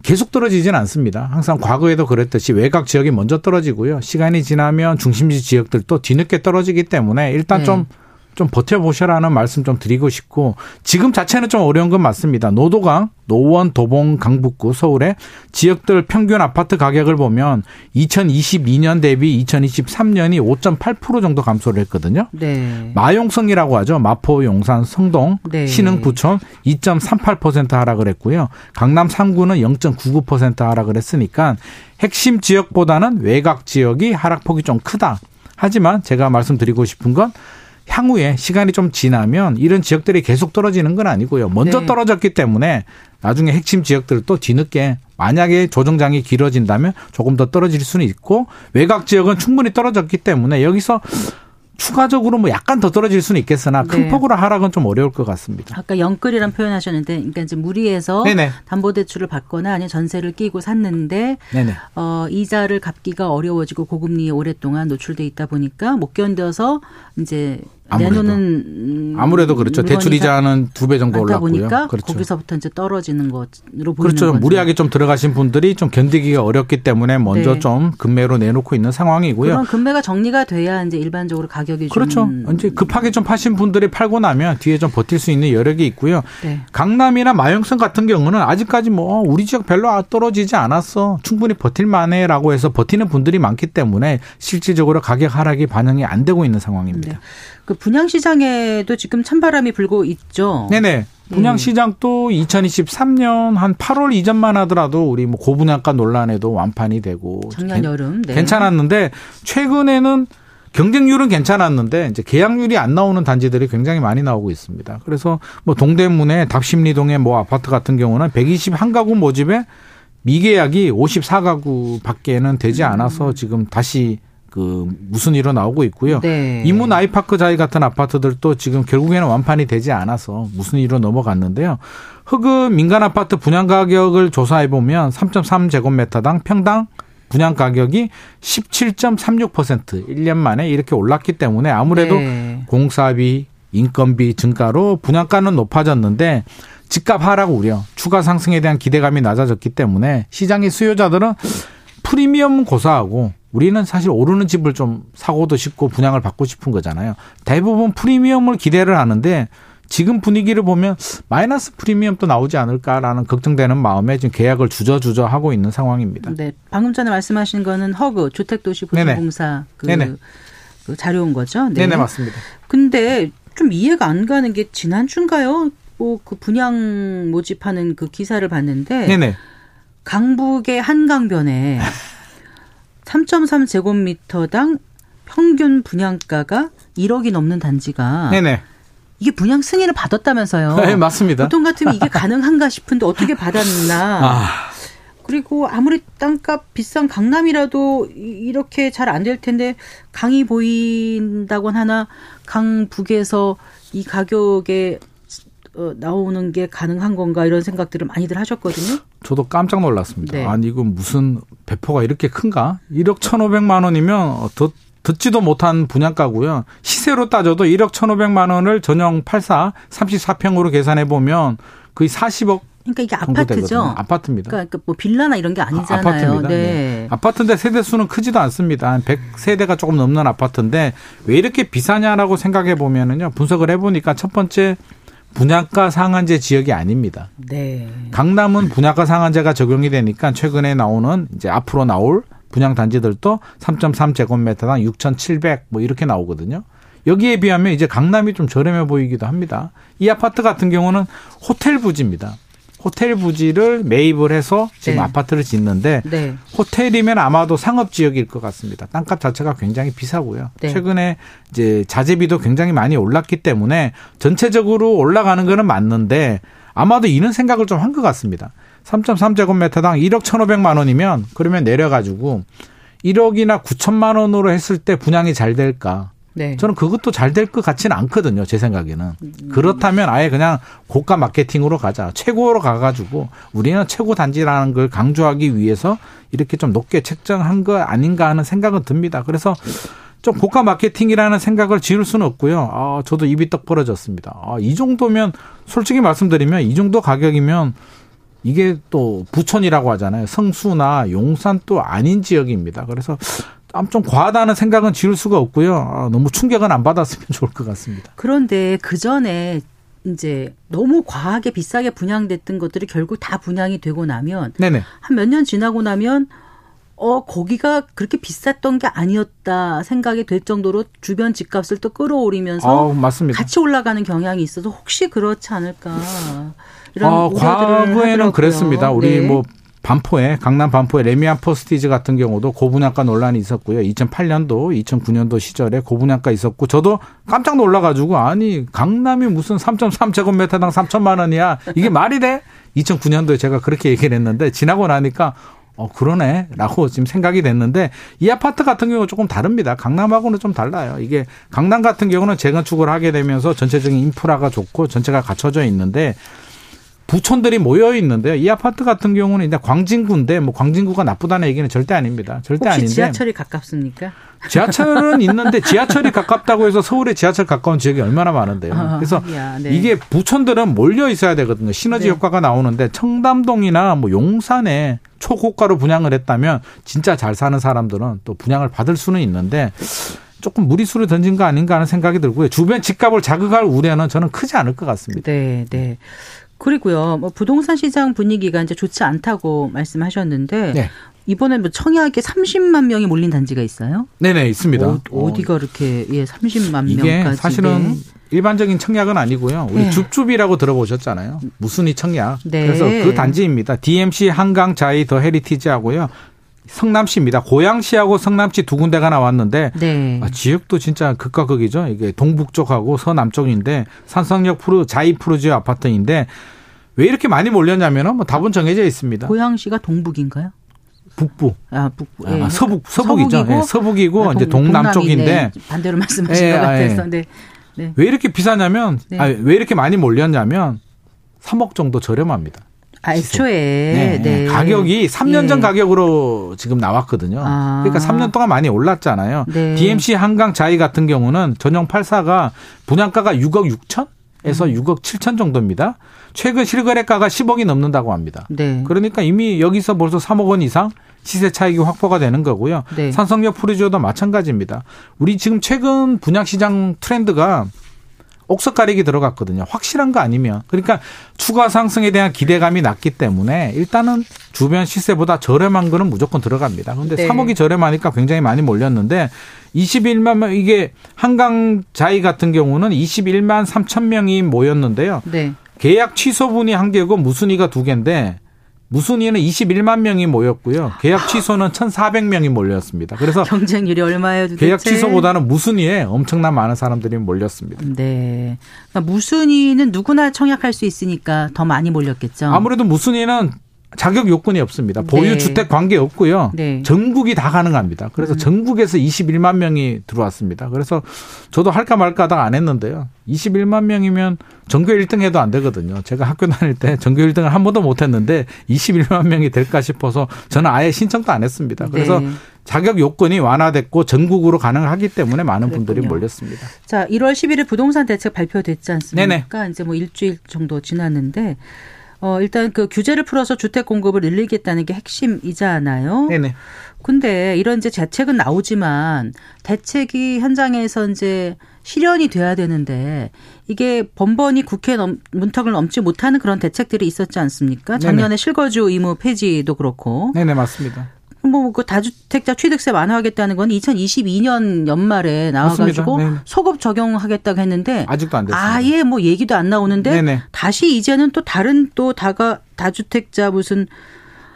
계속 떨어지진 않습니다. 항상 과거에도 그랬듯이 외곽 지역이 먼저 떨어지고요. 시간이 지나면 중심지 지역들도 뒤늦게 떨어지기 때문에 일단 네. 좀, 좀 버텨보셔라는 말씀 좀 드리고 싶고 지금 자체는 좀 어려운 건 맞습니다. 노도강, 노원, 도봉, 강북구, 서울의 지역들 평균 아파트 가격을 보면 2022년 대비 2023년이 5.8% 정도 감소를 했거든요. 네. 마용성이라고 하죠. 마포, 용산, 성동, 네. 신흥, 부천 2.38% 하락을 했고요. 강남 3구는 0.99% 하락을 했으니까 핵심 지역보다는 외곽 지역이 하락폭이 좀 크다. 하지만 제가 말씀드리고 싶은 건 향후에 시간이 좀 지나면 이런 지역들이 계속 떨어지는 건 아니고요. 먼저 네. 떨어졌기 때문에 나중에 핵심 지역들도 뒤늦게 만약에 조정장이 길어진다면 조금 더 떨어질 수는 있고 외곽 지역은 충분히 떨어졌기 때문에 여기서 추가적으로 뭐 약간 더 떨어질 수는 있겠으나 큰 네. 폭으로 하락은 좀 어려울 것 같습니다. 아까 영끌이란 표현하셨는데, 그러니까 이제 무리해서 네네. 담보대출을 받거나 아니면 전세를 끼고 샀는데 네네. 어, 이자를 갚기가 어려워지고 고금리에 오랫동안 노출돼 있다 보니까 못 견뎌서 이제 아무래도. 음, 아무래도 그렇죠. 대출 이자는 두 배 정도 올랐고요. 보니까 그렇죠. 거기서부터 이제 떨어지는 것으로 보이는 그렇죠. 거죠. 무리하게 좀 들어가신 분들이 좀 견디기가 어렵기 때문에 먼저 네. 좀 금매로 내놓고 있는 상황이고요. 그런 금매가 정리가 돼야 이제 일반적으로 가격이 그렇죠. 좀 이제 급하게 좀 파신 분들이 팔고 나면 뒤에 좀 버틸 수 있는 여력이 있고요. 네. 강남이나 마영성 같은 경우는 아직까지 뭐 우리 지역 별로 떨어지지 않았어. 충분히 버틸 만해라고 해서 버티는 분들이 많기 때문에 실질적으로 가격 하락이 반영이 안 되고 있는 상황입니다. 네. 그 분양 시장에도 지금 찬바람이 불고 있죠. 네네. 분양 음. 시장도 2023년 한 8월 이전만 하더라도 우리 뭐 고분양가 논란에도 완판이 되고 작년 괜- 여름 네. 괜찮았는데 최근에는 경쟁률은 괜찮았는데 이제 계약률이 안 나오는 단지들이 굉장히 많이 나오고 있습니다. 그래서 뭐 동대문에 답심리동의 뭐 아파트 같은 경우는 121가구 모집에 미계약이 54가구 밖에는 되지 않아서 지금 다시 그 무슨 일로 나오고 있고요. 네. 이문 아이파크 자이 같은 아파트들도 지금 결국에는 완판이 되지 않아서 무슨 일로 넘어갔는데요. 흑은 민간 아파트 분양 가격을 조사해 보면 3.3제곱미터당 평당 분양 가격이 17.36% 1년 만에 이렇게 올랐기 때문에 아무래도 네. 공사비, 인건비 증가로 분양가는 높아졌는데 집값 하락 우려, 추가 상승에 대한 기대감이 낮아졌기 때문에 시장의 수요자들은 프리미엄 고사하고 우리는 사실 오르는 집을 좀 사고도 싶고 분양을 받고 싶은 거잖아요. 대부분 프리미엄을 기대를 하는데 지금 분위기를 보면 마이너스 프리미엄도 나오지 않을까라는 걱정되는 마음에 지금 계약을 주저주저 하고 있는 상황입니다. 네, 방금 전에 말씀하신 거는 허그 네네. 주택도시보수공사 그 네네. 그 자료인 거죠. 네. 네 맞습니다. 근데 좀 이해가 안 가는 게 지난주인가요? 뭐 그 분양 모집하는 그 기사를 봤는데 네네. 강북의 한강변에 3.3 제곱미터당 평균 분양가가 1억이 넘는 단지가 네네. 이게 분양 승인을 받았다면서요. 네, 맞습니다. 보통 같으면 이게 가능한가 싶은데 어떻게 받았나. 아, 그리고 아무리 땅값 비싼 강남이라도 이- 이렇게 잘 안 될 텐데 강이 보인다곤 하나 강 북에서 이 가격에 어, 나오는 게 가능한 건가 이런 생각들을 많이들 하셨거든요. 저도 깜짝 놀랐습니다. 네. 아니 이건 무슨 배포가 이렇게 큰가? 1억 1,500만 원이면 더 듣지도 못한 분양가고요. 시세로 따져도 1억 1,500만 원을 전용 84 34평으로 계산해 보면 거의 40억 그러니까 이게 아파트죠. 아파트입니다. 그러니까 뭐 빌라나 이런 게 아니잖아요. 아 파트입니다. 네. 아파트인데 세대 수는 크지도 않습니다. 한 100세대가 조금 넘는 아파트인데 왜 이렇게 비싸냐라고 생각해 보면은요. 분석을 해 보니까 첫 번째 분양가 상한제 지역이 아닙니다. 네. 강남은 분양가 상한제가 적용이 되니까 최근에 나오는 이제 앞으로 나올 분양 단지들도 3.3제곱미터당 6,700 뭐 이렇게 나오거든요. 여기에 비하면 이제 강남이 좀 저렴해 보이기도 합니다. 이 아파트 같은 경우는 호텔 부지입니다. 호텔 부지를 매입을 해서 지금 네. 아파트를 짓는데 네. 호텔이면 아마도 상업 지역일 것 같습니다. 땅값 자체가 굉장히 비싸고요. 네. 최근에 이제 자재비도 굉장히 많이 올랐기 때문에 전체적으로 올라가는 거는 맞는데 아마도 이런 생각을 좀 한 것 같습니다. 3.3제곱미터당 1억 1,500만 원이면 그러면 내려 가지고 1억이나 9천만 원으로 했을 때 분양이 잘 될까? 네. 저는 그것도 잘 될 것 같지는 않거든요. 제 생각에는. 그렇다면 아예 그냥 고가 마케팅으로 가자. 최고로 가가지고 우리는 최고 단지라는 걸 강조하기 위해서 이렇게 좀 높게 책정한 거 아닌가 하는 생각은 듭니다. 그래서 좀 고가 마케팅이라는 생각을 지울 수는 없고요. 아, 저도 입이 떡 벌어졌습니다. 아, 이 정도면 솔직히 말씀드리면 이 정도 가격이면 이게 또 부천이라고 하잖아요. 성수나 용산 또 아닌 지역입니다. 그래서 좀 과하다는 생각은 지울 수가 없고요. 아, 너무 충격은 안 받았으면 좋을 것 같습니다. 그런데 그 전에 이제 너무 과하게 비싸게 분양됐던 것들이 결국 다 분양이 되고 나면. 한 몇 년 지나고 나면 어 거기가 그렇게 비쌌던 게 아니었다 생각이 될 정도로 주변 집값을 또 끌어올리면서 아. 같이 올라가는 경향이 있어서 혹시 그렇지 않을까 이런 어, 우려들을 과거에는 하더라고요. 그랬습니다. 우리 네. 뭐 반포에 강남 반포에 레미안 포스티즈 같은 경우도 고분양가 논란이 있었고요. 2008년도, 2009년도 시절에 고분양가 있었고 저도 깜짝 놀라가지고 아니 강남이 무슨 3.3제곱미터당 3천만 원이야 이게 말이 돼? 2009년도에 제가 그렇게 얘기를 했는데 지나고 나니까 어 그러네라고 지금 생각이 됐는데 이 아파트 같은 경우는 조금 다릅니다. 강남하고는 좀 달라요. 이게 강남 같은 경우는 재건축을 하게 되면서 전체적인 인프라가 좋고 전체가 갖춰져 있는데 부촌들이 모여 있는데요. 이 아파트 같은 경우는 이제 광진구인데 뭐 광진구가 나쁘다는 얘기는 절대 아닙니다. 절대 혹시 아닌데 지하철이 가깝습니까? 지하철은 있는데 지하철이 가깝다고 해서 서울에 지하철 가까운 지역이 얼마나 많은데요. 아, 그래서 야, 네. 이게 부촌들은 몰려 있어야 되거든요. 시너지 네. 효과가 나오는데 청담동이나 뭐 용산에 초고가로 분양을 했다면 진짜 잘 사는 사람들은 또 분양을 받을 수는 있는데 조금 무리수를 던진 거 아닌가 하는 생각이 들고요. 주변 집값을 자극할 우려는 저는 크지 않을 것 같습니다. 네, 네. 그리고요, 뭐 부동산 시장 분위기가 이제 좋지 않다고 말씀하셨는데 네. 이번에 뭐 청약에 30만 명이 몰린 단지가 있어요? 네네 있습니다. 어디가 이렇게 예 30만 이게 명까지 사실은 네. 일반적인 청약은 아니고요. 우리 네. 줍줍이라고 들어보셨잖아요. 무순위 청약. 네. 그래서 그 단지입니다. DMC 한강 자이 더 헤리티지하고요. 성남시입니다. 고양시하고 성남시 두 군데가 나왔는데 네. 아, 지역도 진짜 극과 극이죠. 이게 동북쪽하고 서남쪽인데 산성역 푸르 자이 푸르지오 아파트인데 왜 이렇게 많이 몰렸냐면은 뭐 답은 정해져 있습니다. 고양시가 동북인가요? 북부, 아, 북부. 아, 예. 서북, 서북이죠. 서북이고, 예, 서북이고 아, 이제 동- 동남쪽인데 동남이네. 반대로 말씀하신 예, 것 아, 예. 같아서. 네. 네. 왜 이렇게 비싸냐면 네. 아니, 왜 이렇게 많이 몰렸냐면 3억 정도 저렴합니다. 아, 애초에 네, 네. 가격이 3년 전 예. 가격으로 지금 나왔거든요. 아. 그러니까 3년 동안 많이 올랐잖아요. 네. DMC 한강 자이 같은 경우는 전용 84가 분양가가 6억 6천? 에서 음. 6억 7천 정도입니다. 최근 실거래가가 10억이 넘는다고 합니다. 네. 그러니까 이미 여기서 벌써 3억 원 이상 시세 차익이 확보가 되는 거고요. 네. 산성역 푸르지오도 마찬가지입니다. 우리 지금 최근 분양 시장 트렌드가 옥석 가리기 들어갔거든요. 확실한 거 아니면. 그러니까 추가 상승에 대한 기대감이 낮기 때문에 일단은 주변 시세보다 저렴한 거는 무조건 들어갑니다. 근데 네. 3억이 저렴하니까 굉장히 많이 몰렸는데 21만 명 이게 한강 자이 같은 경우는 21만 3천 명이 모였는데요. 네. 계약 취소분이 한 개고 무순위가 두 개인데 무순위는 21만 명이 모였고요. 계약 취소는 1,400명이 몰렸습니다. 그래서 경쟁률이 얼마예요, 도대체? 계약 취소보다는 무순위에 엄청난 많은 사람들이 몰렸습니다. 네. 그러니까 무순위는 누구나 청약할 수 있으니까 더 많이 몰렸겠죠. 아무래도 무순위는 자격 요건이 없습니다. 보유 네. 주택 관계 없고요. 네. 전국이 다 가능합니다. 그래서 전국에서 21만 명이 들어왔습니다. 그래서 저도 할까 말까 하다가 안 했는데요. 21만 명이면 전교 1등 해도 안 되거든요. 제가 학교 다닐 때 전교 1등을 한 번도 못 했는데 21만 명이 될까 싶어서 저는 아예 신청도 안 했습니다. 그래서 네. 자격 요건이 완화됐고 전국으로 가능하기 때문에 많은 분들이 그랬군요. 몰렸습니다. 자, 1월 11일 부동산 대책 발표됐지 않습니까? 네네. 이제 뭐 일주일 정도 지났는데 어, 일단 그 규제를 풀어서 주택 공급을 늘리겠다는 게 핵심이잖아요. 네네. 근데 이런 이제 대책은 나오지만 대책이 현장에서 이제 실현이 돼야 되는데 이게 번번이 국회 넘, 문턱을 넘지 못하는 그런 대책들이 있었지 않습니까? 작년에 네네. 실거주 의무 폐지도 그렇고 네네 맞습니다. 뭐 그 다주택자 취득세 완화하겠다는 건 2022년 연말에 나와가지고. 네. 소급 적용하겠다고 했는데 아직도 안 됐습니다. 아예 뭐 얘기도 안 나오는데 네네. 다시 이제는 또 다른 또 다가 다주택자 무슨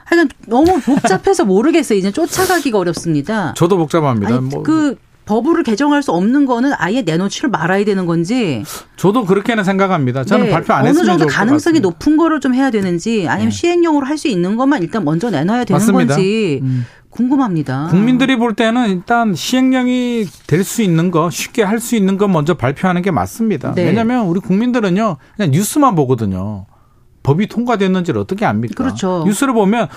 하여간 너무 복잡해서 모르겠어요. 이제 쫓아가기가 어렵습니다. 저도 복잡합니다. 아니 뭐 그 법을 개정할 수 없는 거는 아예 내놓지를 말아야 되는 건지 저도 그렇게는 생각합니다. 저는 네, 발표 안 어느 정도 가능성이. 높은 거를 좀 해야 되는지 아니면 네. 시행령으로 할 수 있는 것만 일단 먼저 내놔야 되는 맞습니다. 건지 음. 궁금합니다. 국민들이 볼 때는 일단 시행령이 될 수 있는 거 쉽게 할 수 있는 거 먼저 발표하는 게 맞습니다. 네. 왜냐하면 우리 국민들은요 그냥 뉴스만 보거든요. 법이 통과됐는지를 어떻게 압니까? 그렇죠. 뉴스를 보면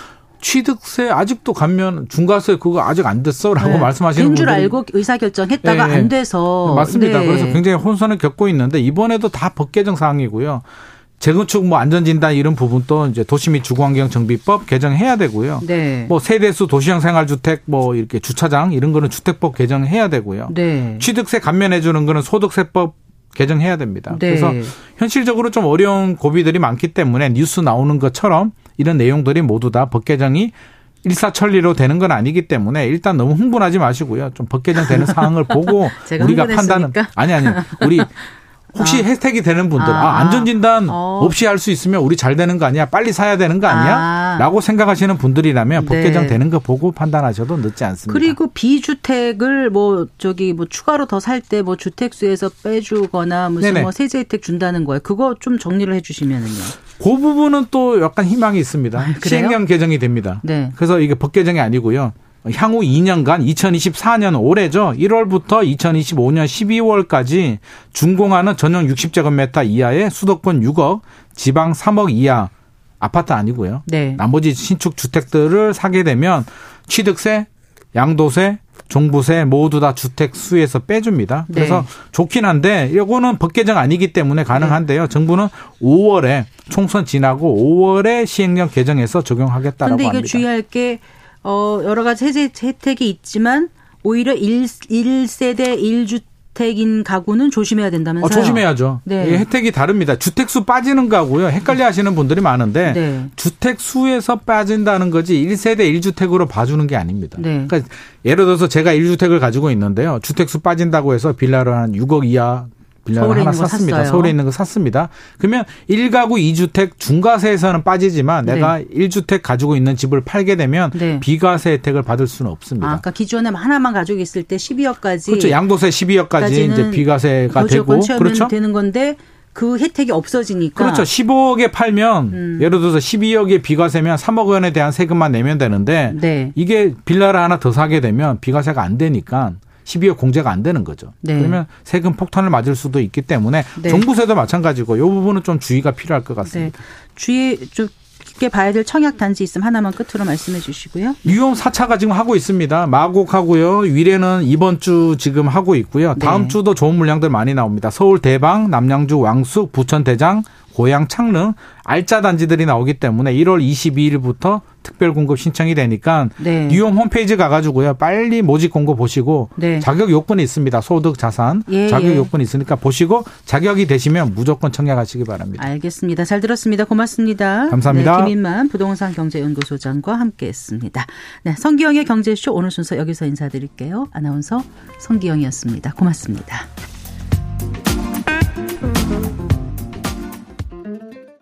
취득세 아직도 가면 중과세 그거 아직 안 됐어라고 네. 말씀하시는 된줄 분들이 알고 의사 결정했다가 네, 안 돼서 맞습니다. 네. 그래서 굉장히 혼선을 겪고 있는데 이번에도 다 법 개정 사항이고요. 재건축 뭐 안전진단 이런 부분도 이제 도시 및 주거환경 정비법 개정해야 되고요. 네. 뭐 세대수 도시형 생활주택 뭐 이렇게 주차장 이런 거는 주택법 개정해야 되고요. 네. 취득세 감면해 주는 거는 소득세법 개정해야 됩니다. 네. 그래서 현실적으로 좀 어려운 고비들이 많기 때문에 뉴스 나오는 것처럼 이런 내용들이 모두 다 법 개정이 일사천리로 되는 건 아니기 때문에 일단 너무 흥분하지 마시고요. 좀 법 개정 되는 사항을 보고 우리가? 판단은 아니 아니 우리 혹시 아. 혜택이 되는 분들 아, 아, 아. 안전진단 어. 없이 할 수 있으면 우리 잘 되는 거 아니야 빨리 사야 되는 거 아니야 아. 라고 생각하시는 분들이라면 법 네. 개정 되는 거 보고 판단하셔도 늦지 않습니다. 그리고 비주택을 뭐 저기 뭐 추가로 더 살 때 뭐 주택수에서 빼주거나 무슨 네네. 뭐 세제 혜택 준다는 거예요. 그거 좀 정리를 해주시면은요. 그 부분은 또 약간 희망이 있습니다. 아? 시행령 개정이 됩니다. 네. 그래서 이게 법 개정이 아니고요. 향후 2년간 2024년 올해죠. 1월부터 2025년 12월까지 준공하는 전용 60제곱미터 이하의 수도권 6억, 지방 3억 이하 아파트 아니고요. 네. 나머지 신축 주택들을 사게 되면 취득세, 양도세, 종부세 모두 다 주택 수에서 빼줍니다. 그래서 네. 좋긴 한데 이거는 법 개정 아니기 때문에 가능한데요. 정부는 5월에 총선 지나고 5월에 시행령 개정해서 적용하겠다라고 근데 이게 합니다. 주의할 게 어, 여러 가지 세제 혜택이 있지만 오히려 1, 일세대 1주 택인 가구는 조심해야 된다면서요. 어, 조심해야죠. 네. 이게 혜택이 다릅니다. 주택 수 빠지는 거하고요. 헷갈려 하시는 분들이 많은데 네. 주택 수에서 빠진다는 거지 1세대 1주택으로 봐주는 게 아닙니다. 네. 그러니까 예를 들어서 제가 1주택을 가지고 있는데요. 주택 수 빠진다고 해서 빌라를 한 6억 이하 빌라를 하나 샀습니다. 샀어요. 서울에 있는 거 샀습니다. 그러면 1가구 2주택 중과세에서는 빠지지만 네. 내가 1주택 가지고 있는 집을 팔게 되면 네. 비과세 혜택을 받을 수는 아, 없습니다. 아 까 기존에 하나만 가지고 있을 때 12억까지 그렇죠. 양도세 12억까지 이제 비과세가 되고 그렇죠. 되는 건데 그 혜택이 없어지니까 그렇죠. 15억에 팔면 음. 예를 들어서 12억에 비과세면 3억 원에 대한 세금만 내면 되는데 네. 이게 빌라를 하나 더 사게 되면 비과세가 안 되니까 12억 공제가 안 되는 거죠. 네. 그러면 세금 폭탄을 맞을 수도 있기 때문에 네. 종부세도 마찬가지고 이 부분은 좀 주의가 필요할 것 네. 같습니다. 주의 좀 깊게 봐야 될 청약 단지 있으면 하나만 끝으로 말씀해 주시고요. 뉴욕 4차가 지금 하고 있습니다. 마곡하고요. 위례는 이번 주 지금 하고 있고요. 다음 네. 주도 좋은 물량들 많이 나옵니다. 서울 대방, 남양주 왕숙, 부천 대장, 고양, 창릉 알짜 단지들이 나오기 때문에 1월 22일부터 특별 공급 신청이 되니까 네. 뉴홈 홈페이지 가가지고요 빨리 모집 공고 보시고 네. 자격 요건이 있습니다 소득 자산 예, 자격 예. 요건이 있으니까 보시고 자격이 되시면 무조건 청약하시기 바랍니다. 알겠습니다. 잘 들었습니다. 고맙습니다. 감사합니다. 네, 김인만 부동산 경제연구소장과 함께했습니다. 네, 성기영의 경제쇼 오늘 순서 여기서 인사드릴게요. 아나운서 성기영이었습니다. 고맙습니다.